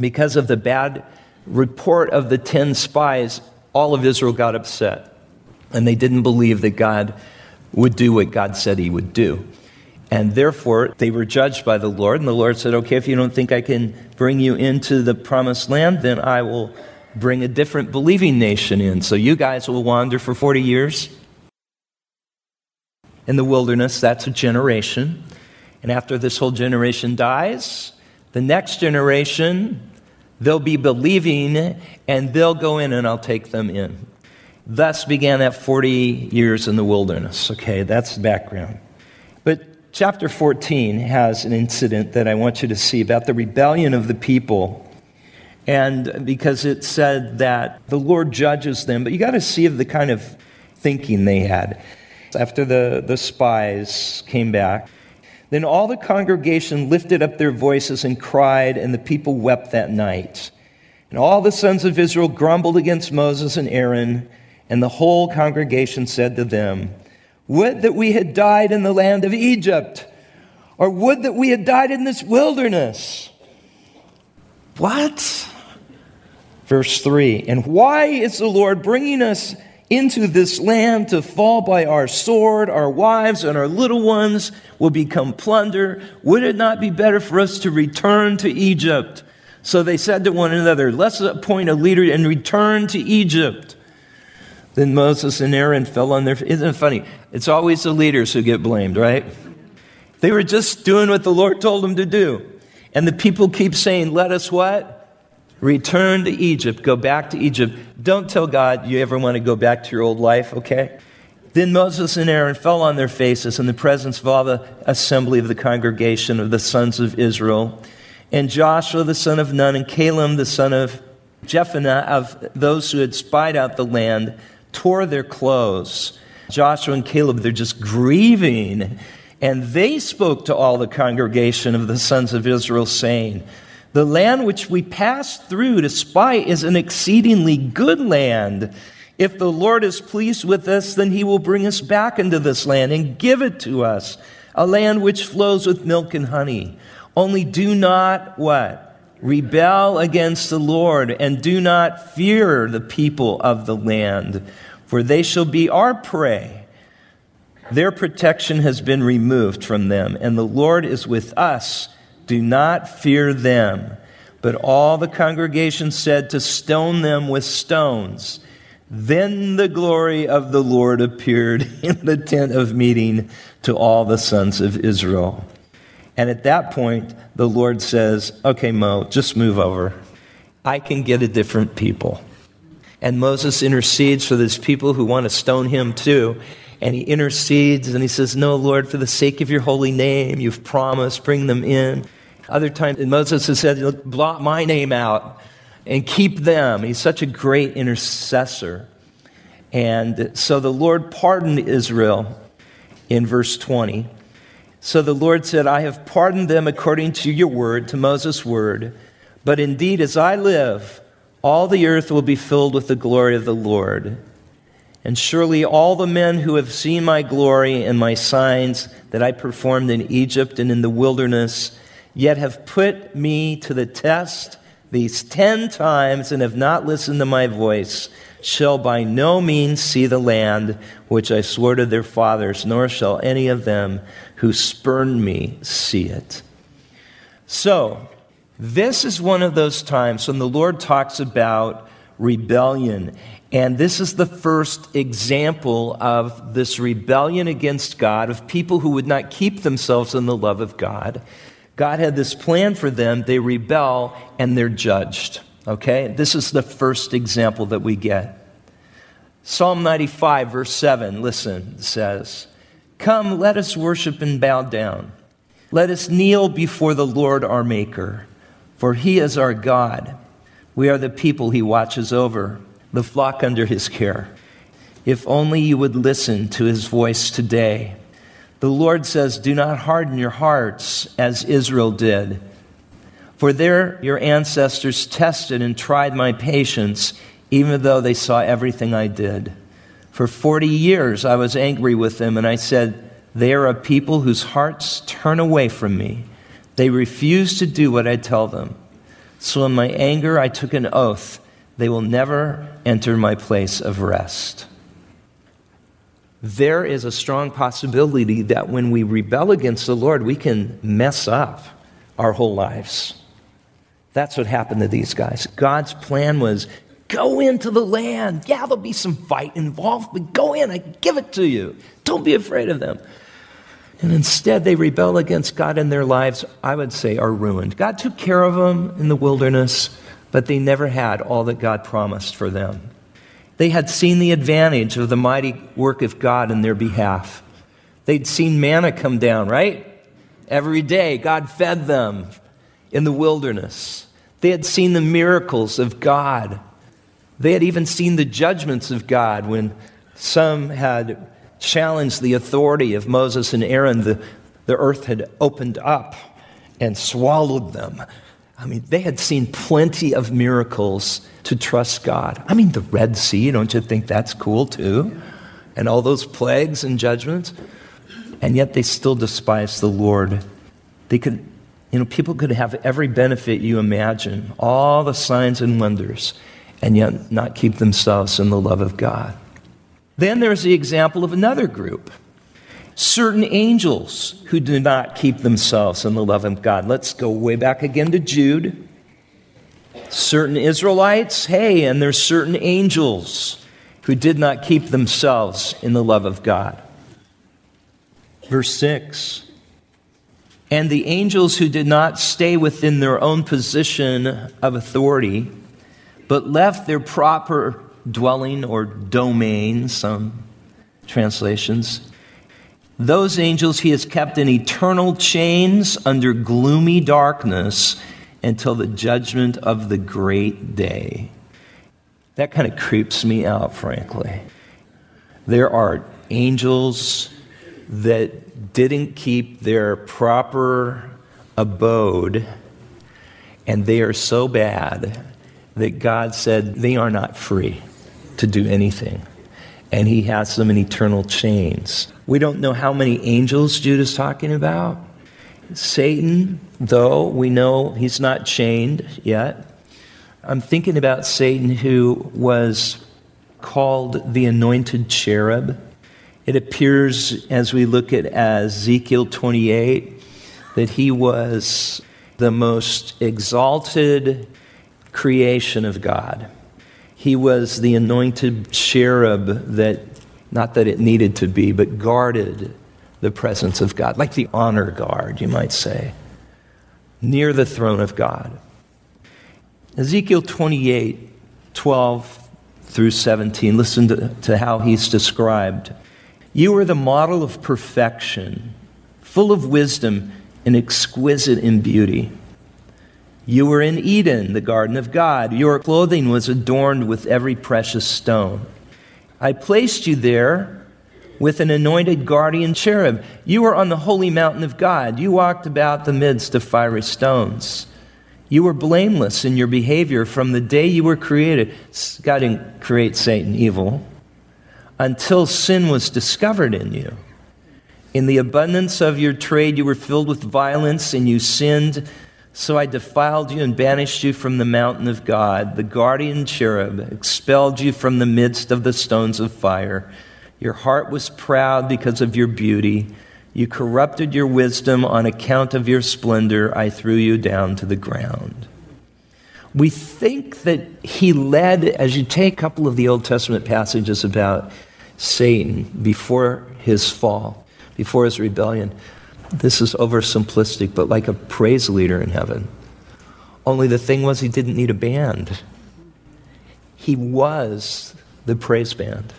because of the bad report of the 10 spies, all of Israel got upset. And they didn't believe that God would do what God said he would do. And therefore, they were judged by the Lord. And the Lord said, Okay, if you don't think I can bring you into the promised land, then I will bring a different believing nation in. So you guys will wander for 40 years in the wilderness. That's a generation. And after this whole generation dies, the next generation, they'll be believing and they'll go in and I'll take them in. Thus began that 40 years in the wilderness. Okay, that's the background. But chapter 14 has an incident that I want you to see about the rebellion of the people. And because it said that the Lord judges them, but you got to see the kind of thinking they had. After the, the spies came back, then all the congregation lifted up their voices and cried, and the people wept that night. And all the sons of Israel grumbled against Moses and Aaron, and the whole congregation said to them, Would that we had died in the land of Egypt, or would that we had died in this wilderness. What? Verse 3 And why is the Lord bringing us into this land to fall by our sword? Our wives and our little ones will become plunder. Would it not be better for us to return to Egypt? So they said to one another, Let's appoint a leader and return to Egypt. Then Moses and Aaron fell on their. Isn't it funny? It's always the leaders who get blamed, right? They were just doing what the Lord told them to do. And the people keep saying, Let us what? Return to Egypt. Go back to Egypt. Don't tell God you ever want to go back to your old life, okay? Then Moses and Aaron fell on their faces in the presence of all the assembly of the congregation of the sons of Israel. And Joshua the son of Nun and Caleb the son of Jephunneh of those who had spied out the land tore their clothes. Joshua and Caleb, they're just grieving. And they spoke to all the congregation of the sons of Israel, saying, The land which we passed through to spy is an exceedingly good land. If the Lord is pleased with us, then he will bring us back into this land and give it to us, a land which flows with milk and honey. Only do not what? Rebel against the Lord, and do not fear the people of the land, for they shall be our prey. Their protection has been removed from them, and the Lord is with us. Do not fear them. But all the congregation said to stone them with stones. Then the glory of the Lord appeared in the tent of meeting to all the sons of Israel. And at that point, the Lord says, Okay, Mo, just move over. I can get a different people. And Moses intercedes for these people who want to stone him too. And he intercedes and he says, No, Lord, for the sake of your holy name, you've promised, bring them in. Other times, Moses has said, Blot my name out and keep them. He's such a great intercessor. And so the Lord pardoned Israel in verse 20. So the Lord said, I have pardoned them according to your word, to Moses' word. But indeed, as I live, all the earth will be filled with the glory of the Lord. And surely all the men who have seen my glory and my signs that I performed in Egypt and in the wilderness, yet have put me to the test these ten times and have not listened to my voice, shall by no means see the land which I swore to their fathers, nor shall any of them who spurned me see it. So, this is one of those times when the Lord talks about rebellion. And this is the first example of this rebellion against God, of people who would not keep themselves in the love of God. God had this plan for them, they rebel, and they're judged. Okay? This is the first example that we get. Psalm 95, verse 7, listen, says, Come, let us worship and bow down. Let us kneel before the Lord our Maker, for he is our God. We are the people he watches over, the flock under his care. If only you would listen to his voice today. The Lord says, Do not harden your hearts as Israel did. For there your ancestors tested and tried my patience, even though they saw everything I did. For 40 years I was angry with them, and I said, They are a people whose hearts turn away from me. They refuse to do what I tell them. So in my anger I took an oath they will never enter my place of rest. there is a strong possibility that when we rebel against the Lord, we can mess up our whole lives. That's what happened to these guys. God's plan was go into the land. Yeah, there'll be some fight involved, but go in. I give it to you. Don't be afraid of them. And instead, they rebel against God, and their lives, I would say, are ruined. God took care of them in the wilderness, but they never had all that God promised for them. They had seen the advantage of the mighty work of God in their behalf. They'd seen manna come down, right? Every day, God fed them in the wilderness. They had seen the miracles of God. They had even seen the judgments of God when some had challenged the authority of Moses and Aaron. The, the earth had opened up and swallowed them. I mean, they had seen plenty of miracles to trust God. I mean, the Red Sea, don't you think that's cool too? And all those plagues and judgments. And yet they still despise the Lord. They could, you know, people could have every benefit you imagine, all the signs and wonders, and yet not keep themselves in the love of God. Then there's the example of another group certain angels who do not keep themselves in the love of God. Let's go way back again to Jude. Certain Israelites, hey, and there's certain angels who did not keep themselves in the love of God. Verse 6 And the angels who did not stay within their own position of authority, but left their proper dwelling or domain, some translations, those angels he has kept in eternal chains under gloomy darkness until the judgment of the great day. That kind of creeps me out, frankly. There are angels that didn't keep their proper abode, and they are so bad that God said they are not free to do anything. And He has them in eternal chains. We don't know how many angels Jude is talking about. Satan, though, we know he's not chained yet. I'm thinking about Satan who was called the anointed cherub. It appears as we look at Ezekiel 28 that he was the most exalted creation of God. He was the anointed cherub that not that it needed to be, but guarded the presence of God, like the honor guard, you might say, near the throne of God. Ezekiel 28 12 through 17, listen to, to how he's described. You are the model of perfection, full of wisdom and exquisite in beauty. You were in Eden, the garden of God. Your clothing was adorned with every precious stone. I placed you there with an anointed guardian cherub. You were on the holy mountain of God. You walked about the midst of fiery stones. You were blameless in your behavior from the day you were created. God didn't create Satan evil until sin was discovered in you. In the abundance of your trade, you were filled with violence and you sinned so I defiled you and banished you from the mountain of God. The guardian cherub expelled you from the midst of the stones of fire. Your heart was proud because of your beauty. You corrupted your wisdom on account of your splendor. I threw you down to the ground. We think that he led, as you take a couple of the Old Testament passages about Satan before his fall, before his rebellion, this is oversimplistic, but like a praise leader in heaven. Only the thing was, he didn't need a band. He was the praise band.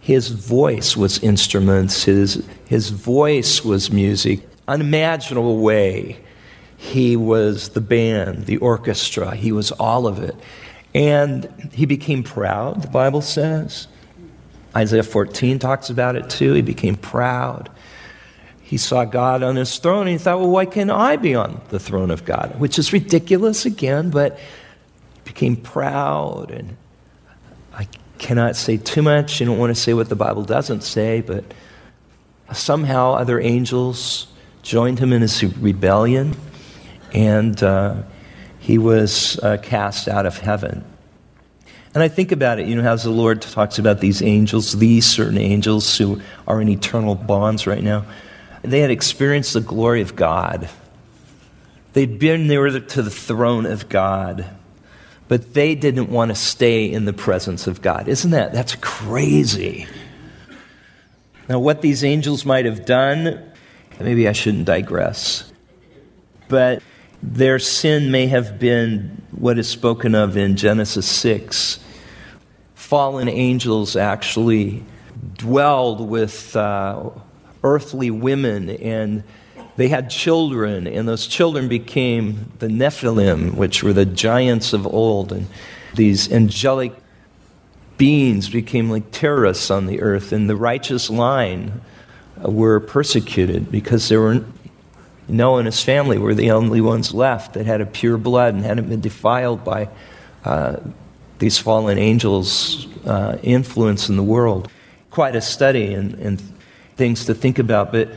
His voice was instruments, his, his voice was music. Unimaginable way. He was the band, the orchestra, he was all of it. And he became proud, the Bible says. Isaiah 14 talks about it too. He became proud he saw God on his throne and he thought, well, why can't I be on the throne of God? Which is ridiculous again, but became proud. And I cannot say too much. You don't want to say what the Bible doesn't say, but somehow other angels joined him in his rebellion and uh, he was uh, cast out of heaven. And I think about it, you know, how the Lord talks about these angels, these certain angels who are in eternal bonds right now. They had experienced the glory of God. They'd been near to the throne of God, but they didn't want to stay in the presence of God. Isn't that? That's crazy. Now, what these angels might have done, maybe I shouldn't digress, but their sin may have been what is spoken of in Genesis 6. Fallen angels actually dwelled with uh, earthly women and they had children, and those children became the Nephilim, which were the giants of old. And these angelic beings became like terrorists on the earth, and the righteous line were persecuted because there were Noah and his family were the only ones left that had a pure blood and hadn't been defiled by uh, these fallen angels' uh, influence in the world. Quite a study and, and, things to think about. But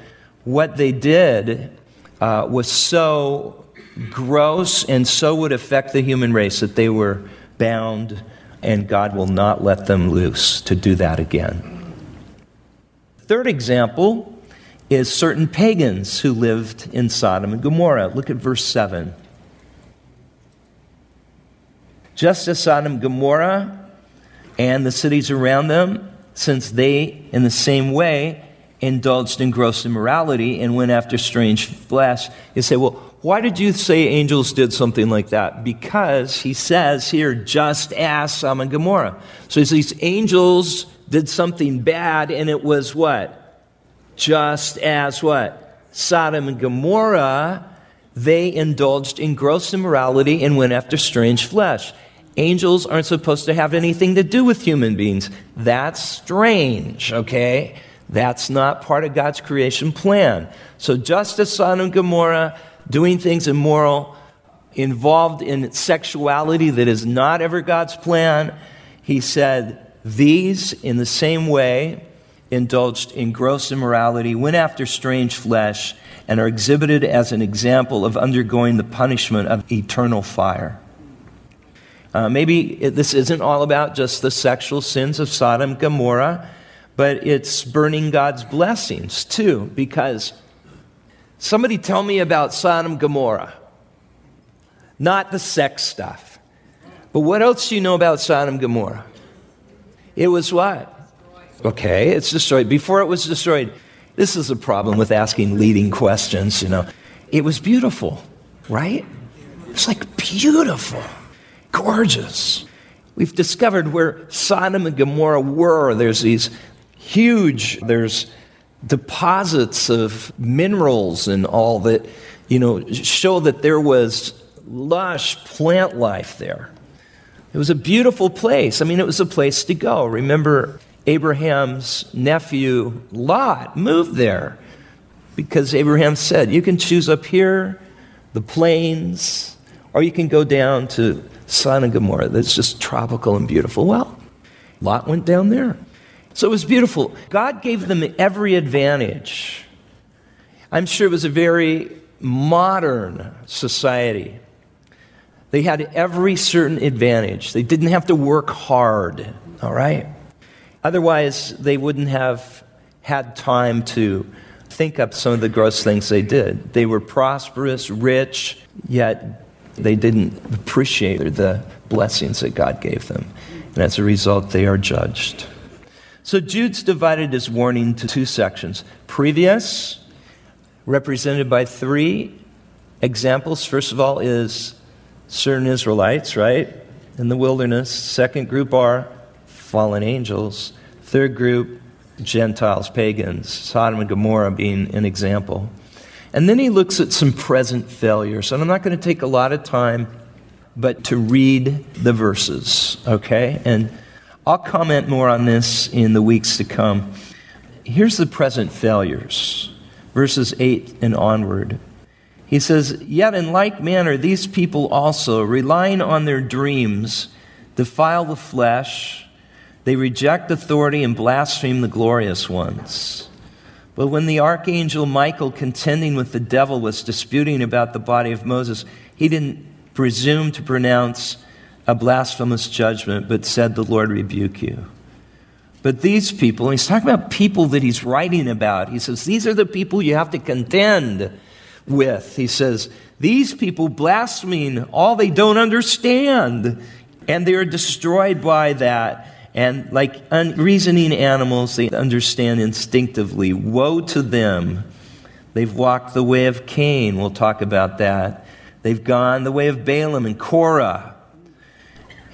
what they did uh, was so gross and so would affect the human race that they were bound, and God will not let them loose to do that again. Third example is certain pagans who lived in Sodom and Gomorrah. Look at verse 7. Just as Sodom and Gomorrah and the cities around them, since they, in the same way, indulged in gross immorality and went after strange flesh, you say, well, why did you say angels did something like that? Because he says here, just as Sodom and Gomorrah. So these angels did something bad, and it was what? just as what? Sodom and Gomorrah, they indulged in gross immorality and went after strange flesh. Angels aren't supposed to have anything to do with human beings. That's strange, okay? That's not part of God's creation plan. So, just as Sodom and Gomorrah, doing things immoral, involved in sexuality that is not ever God's plan, he said, these, in the same way, indulged in gross immorality, went after strange flesh, and are exhibited as an example of undergoing the punishment of eternal fire. Uh, maybe it, this isn't all about just the sexual sins of Sodom and Gomorrah, but it's burning God's blessings too, because somebody tell me about Sodom and Gomorrah. Not the sex stuff. But what else do you know about Sodom and Gomorrah? It was what? Okay, it's destroyed. Before it was destroyed, this is a problem with asking leading questions, you know. It was beautiful, right? It's like beautiful, gorgeous. We've discovered where Sodom and Gomorrah were. There's these huge, there's deposits of minerals and all that, you know, show that there was lush plant life there. It was a beautiful place. I mean, it was a place to go. Remember Abraham's nephew Lot moved there because Abraham said, You can choose up here, the plains, or you can go down to Sodom and Gomorrah that's just tropical and beautiful. Well, Lot went down there. So it was beautiful. God gave them every advantage. I'm sure it was a very modern society. They had every certain advantage. They didn't have to work hard, all right? Otherwise, they wouldn't have had time to think up some of the gross things they did. They were prosperous, rich, yet they didn't appreciate the blessings that God gave them. And as a result, they are judged. So Jude's divided his warning to two sections previous, represented by three examples. First of all, is certain Israelites, right, in the wilderness. Second group are fallen angels. Third group, Gentiles, pagans, Sodom and Gomorrah being an example. And then he looks at some present failures. And I'm not going to take a lot of time, but to read the verses, okay? And I'll comment more on this in the weeks to come. Here's the present failures, verses 8 and onward. He says, Yet in like manner, these people also, relying on their dreams, defile the flesh they reject authority and blaspheme the glorious ones. But when the archangel Michael, contending with the devil, was disputing about the body of Moses, he didn't presume to pronounce a blasphemous judgment, but said, The Lord rebuke you. But these people, he's talking about people that he's writing about. He says, These are the people you have to contend with. He says, These people blaspheme all they don't understand, and they are destroyed by that. And like unreasoning animals, they understand instinctively. Woe to them. They've walked the way of Cain. We'll talk about that. They've gone the way of Balaam and Korah.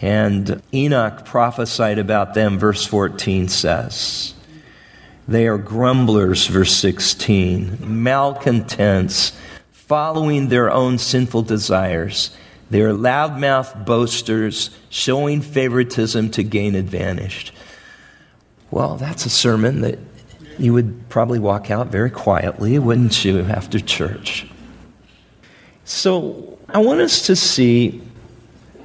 And Enoch prophesied about them, verse 14 says. They are grumblers, verse 16, malcontents, following their own sinful desires. They are loudmouth boasters, showing favoritism to gain advantage. Well, that's a sermon that you would probably walk out very quietly, wouldn't you, after church? So I want us to see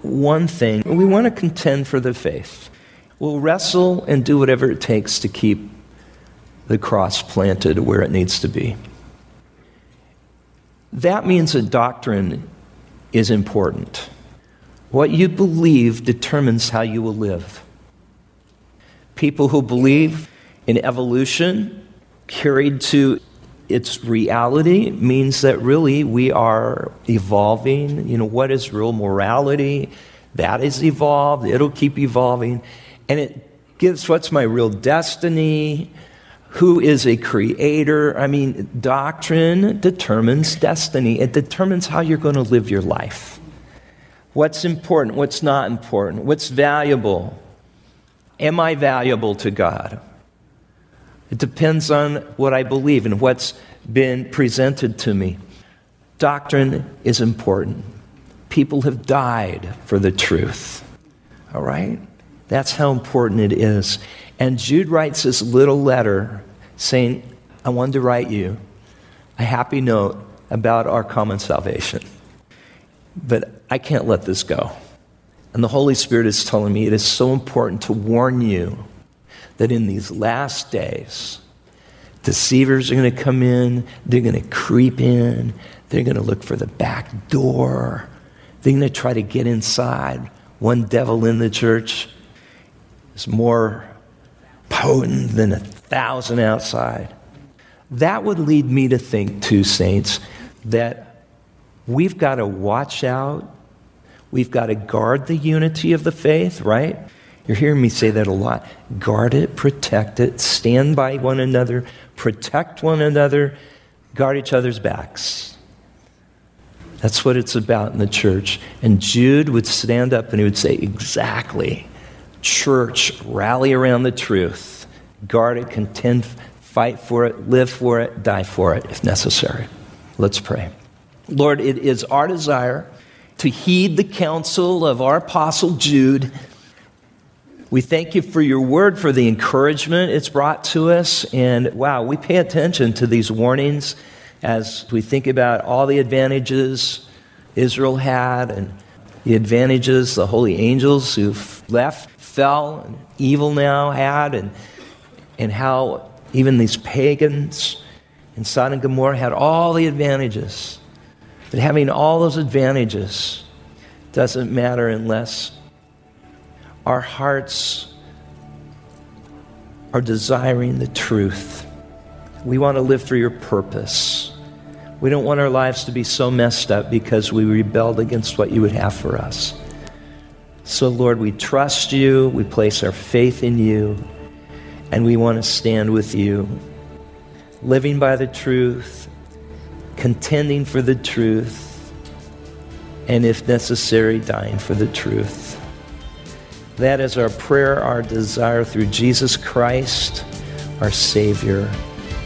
one thing. We want to contend for the faith. We'll wrestle and do whatever it takes to keep the cross planted where it needs to be. That means that doctrine is important. What you believe determines how you will live. People who believe in evolution carried to its reality means that really we are evolving. You know, what is real morality? That is evolved, it'll keep evolving. And it gives what's my real destiny? Who is a creator? I mean, doctrine determines destiny, it determines how you're going to live your life. What's important? What's not important? What's valuable? Am I valuable to God? It depends on what I believe and what's been presented to me. Doctrine is important. People have died for the truth. All right? That's how important it is. And Jude writes this little letter saying, I wanted to write you a happy note about our common salvation. But I can't let this go. And the Holy Spirit is telling me it is so important to warn you that in these last days, deceivers are going to come in, they're going to creep in, they're going to look for the back door, they're going to try to get inside. One devil in the church is more potent than a thousand outside. That would lead me to think, too, saints, that we've got to watch out. We've got to guard the unity of the faith, right? You're hearing me say that a lot. Guard it, protect it, stand by one another, protect one another, guard each other's backs. That's what it's about in the church. And Jude would stand up and he would say, Exactly. Church, rally around the truth, guard it, contend, fight for it, live for it, die for it if necessary. Let's pray. Lord, it is our desire to heed the counsel of our apostle Jude we thank you for your word, for the encouragement it's brought to us. And wow, we pay attention to these warnings as we think about all the advantages Israel had and the advantages the holy angels who left, fell, and evil now had, and, and how even these pagans in Sodom and Gomorrah had all the advantages. But having all those advantages doesn't matter unless our hearts are desiring the truth. We want to live for your purpose. We don't want our lives to be so messed up because we rebelled against what you would have for us. So, Lord, we trust you, we place our faith in you, and we want to stand with you, living by the truth, contending for the truth, and if necessary, dying for the truth. That is our prayer, our desire through Jesus Christ, our Savior.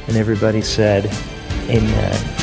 And everybody said, Amen.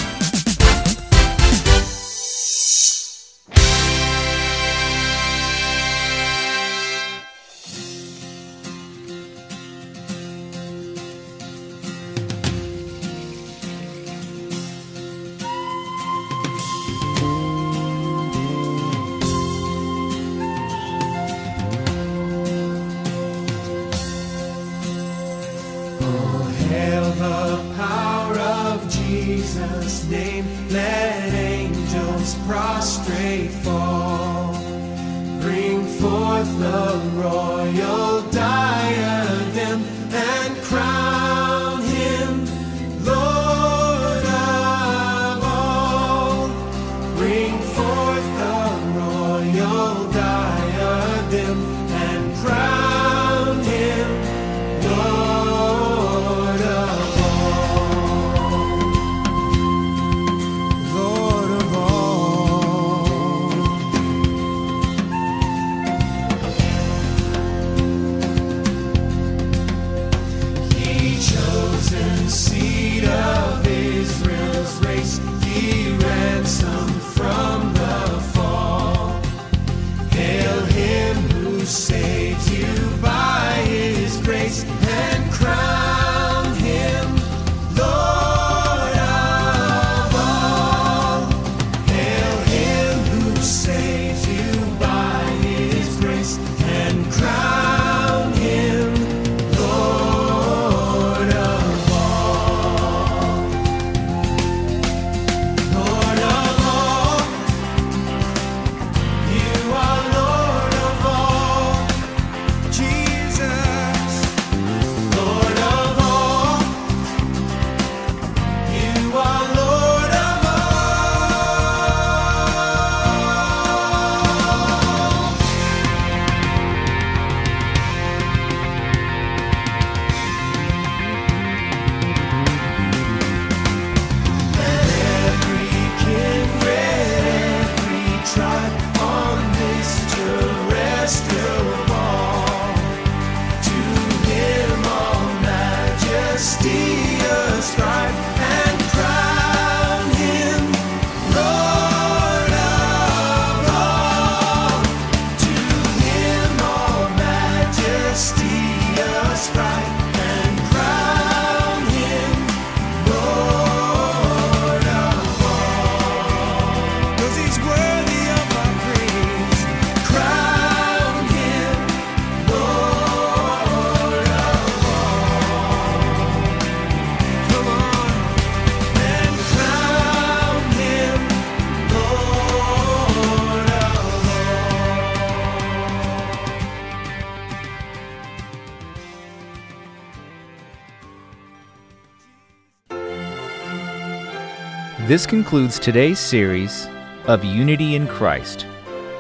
This concludes today's series of Unity in Christ.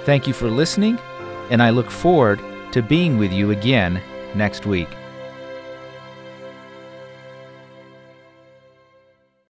Thank you for listening, and I look forward to being with you again next week.